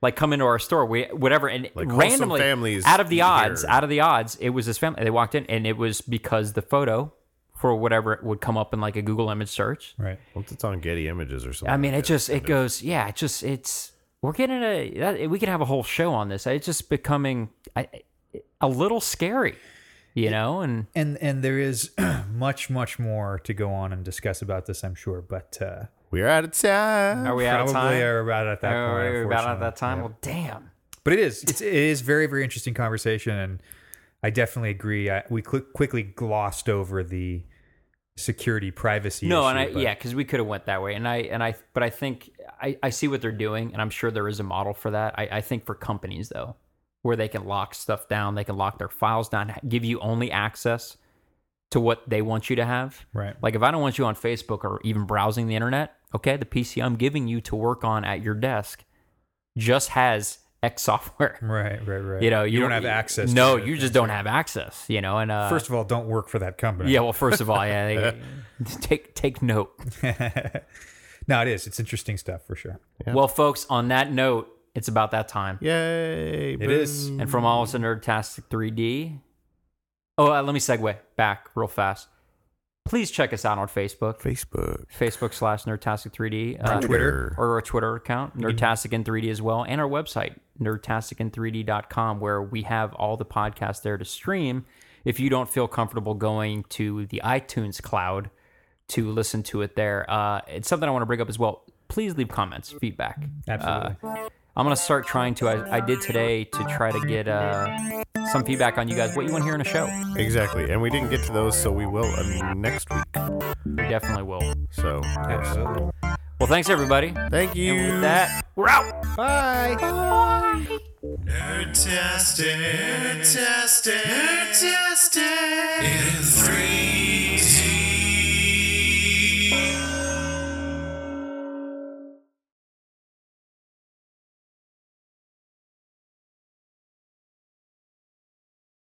[SPEAKER 3] like come into our store, we whatever, and
[SPEAKER 4] Like,
[SPEAKER 3] randomly
[SPEAKER 4] families
[SPEAKER 3] out of the odds,
[SPEAKER 4] here.
[SPEAKER 3] out of the odds, it was this family. They walked in, and it was because the photo for whatever it would come up in like a Google image search.
[SPEAKER 5] Right.
[SPEAKER 4] Once it's on Getty Images or something.
[SPEAKER 3] I mean,
[SPEAKER 4] like
[SPEAKER 3] it just it
[SPEAKER 4] of-
[SPEAKER 3] goes, yeah, it just it's we're getting a that, we could have a whole show on this. It's just becoming a little scary, you know, and
[SPEAKER 5] And and there is [clears throat] much much more to go on and discuss about this, I'm sure. But uh,
[SPEAKER 4] We're out of time.
[SPEAKER 3] are we out of
[SPEAKER 5] probably
[SPEAKER 3] time?
[SPEAKER 5] are about at that point.
[SPEAKER 3] Are we about at that time?
[SPEAKER 5] Yeah.
[SPEAKER 3] Well, damn.
[SPEAKER 5] But it is it's, it is very very interesting conversation, and I definitely agree. I, we cl- quickly glossed over the security privacy.
[SPEAKER 3] No,
[SPEAKER 5] issue,
[SPEAKER 3] and I
[SPEAKER 5] but-
[SPEAKER 3] yeah, because we could have went that way, and I and I, but I think I, I see what they're doing, and I'm sure there is a model for that. I, I think for companies though, where they can lock stuff down, they can lock their files down, give you only access to what they want you to have.
[SPEAKER 5] Right.
[SPEAKER 3] Like if I don't want you on Facebook or even browsing the internet, okay, the PC I'm giving you to work on at your desk just has X [laughs] software.
[SPEAKER 5] Right, right, right.
[SPEAKER 3] You know,
[SPEAKER 5] you, don't have access.
[SPEAKER 3] No,
[SPEAKER 5] it.
[SPEAKER 3] you just don't have access. You know, and uh,
[SPEAKER 5] First of all, don't work for that company.
[SPEAKER 3] yeah. Well, first of all, yeah, they, [laughs] [laughs] take take note.
[SPEAKER 5] no, it is. It's interesting stuff for sure.
[SPEAKER 3] Well, folks, on that note, it's about that time.
[SPEAKER 4] Yay!
[SPEAKER 5] It is.
[SPEAKER 3] And from all of us at Nerdtastic 3D. Oh, uh, let me segue back real fast. Please check us out on Facebook,
[SPEAKER 4] Facebook,
[SPEAKER 3] Facebook slash Nerdtastic 3D, uh,
[SPEAKER 4] Twitter.
[SPEAKER 3] or our Twitter account, Nerdtastic in 3D as well, and our website, nerdtasticin3d.com, where we have all the podcasts there to stream. If you don't feel comfortable going to the iTunes cloud to listen to it there, uh, it's something I want to bring up as well. Please leave comments, feedback.
[SPEAKER 5] Absolutely.
[SPEAKER 3] Uh, I'm gonna start trying to. I, I did today to try to get uh, some feedback on you guys. What you want to hear in a show?
[SPEAKER 4] Exactly. And we didn't get to those, so we will uh, next week.
[SPEAKER 3] We definitely will.
[SPEAKER 4] So,
[SPEAKER 5] Absolutely.
[SPEAKER 3] Well, thanks everybody.
[SPEAKER 4] thank you.
[SPEAKER 3] And With that, we're out.
[SPEAKER 4] Bye.
[SPEAKER 2] Nerdtastic, nerdtastic, nerdtastic. In three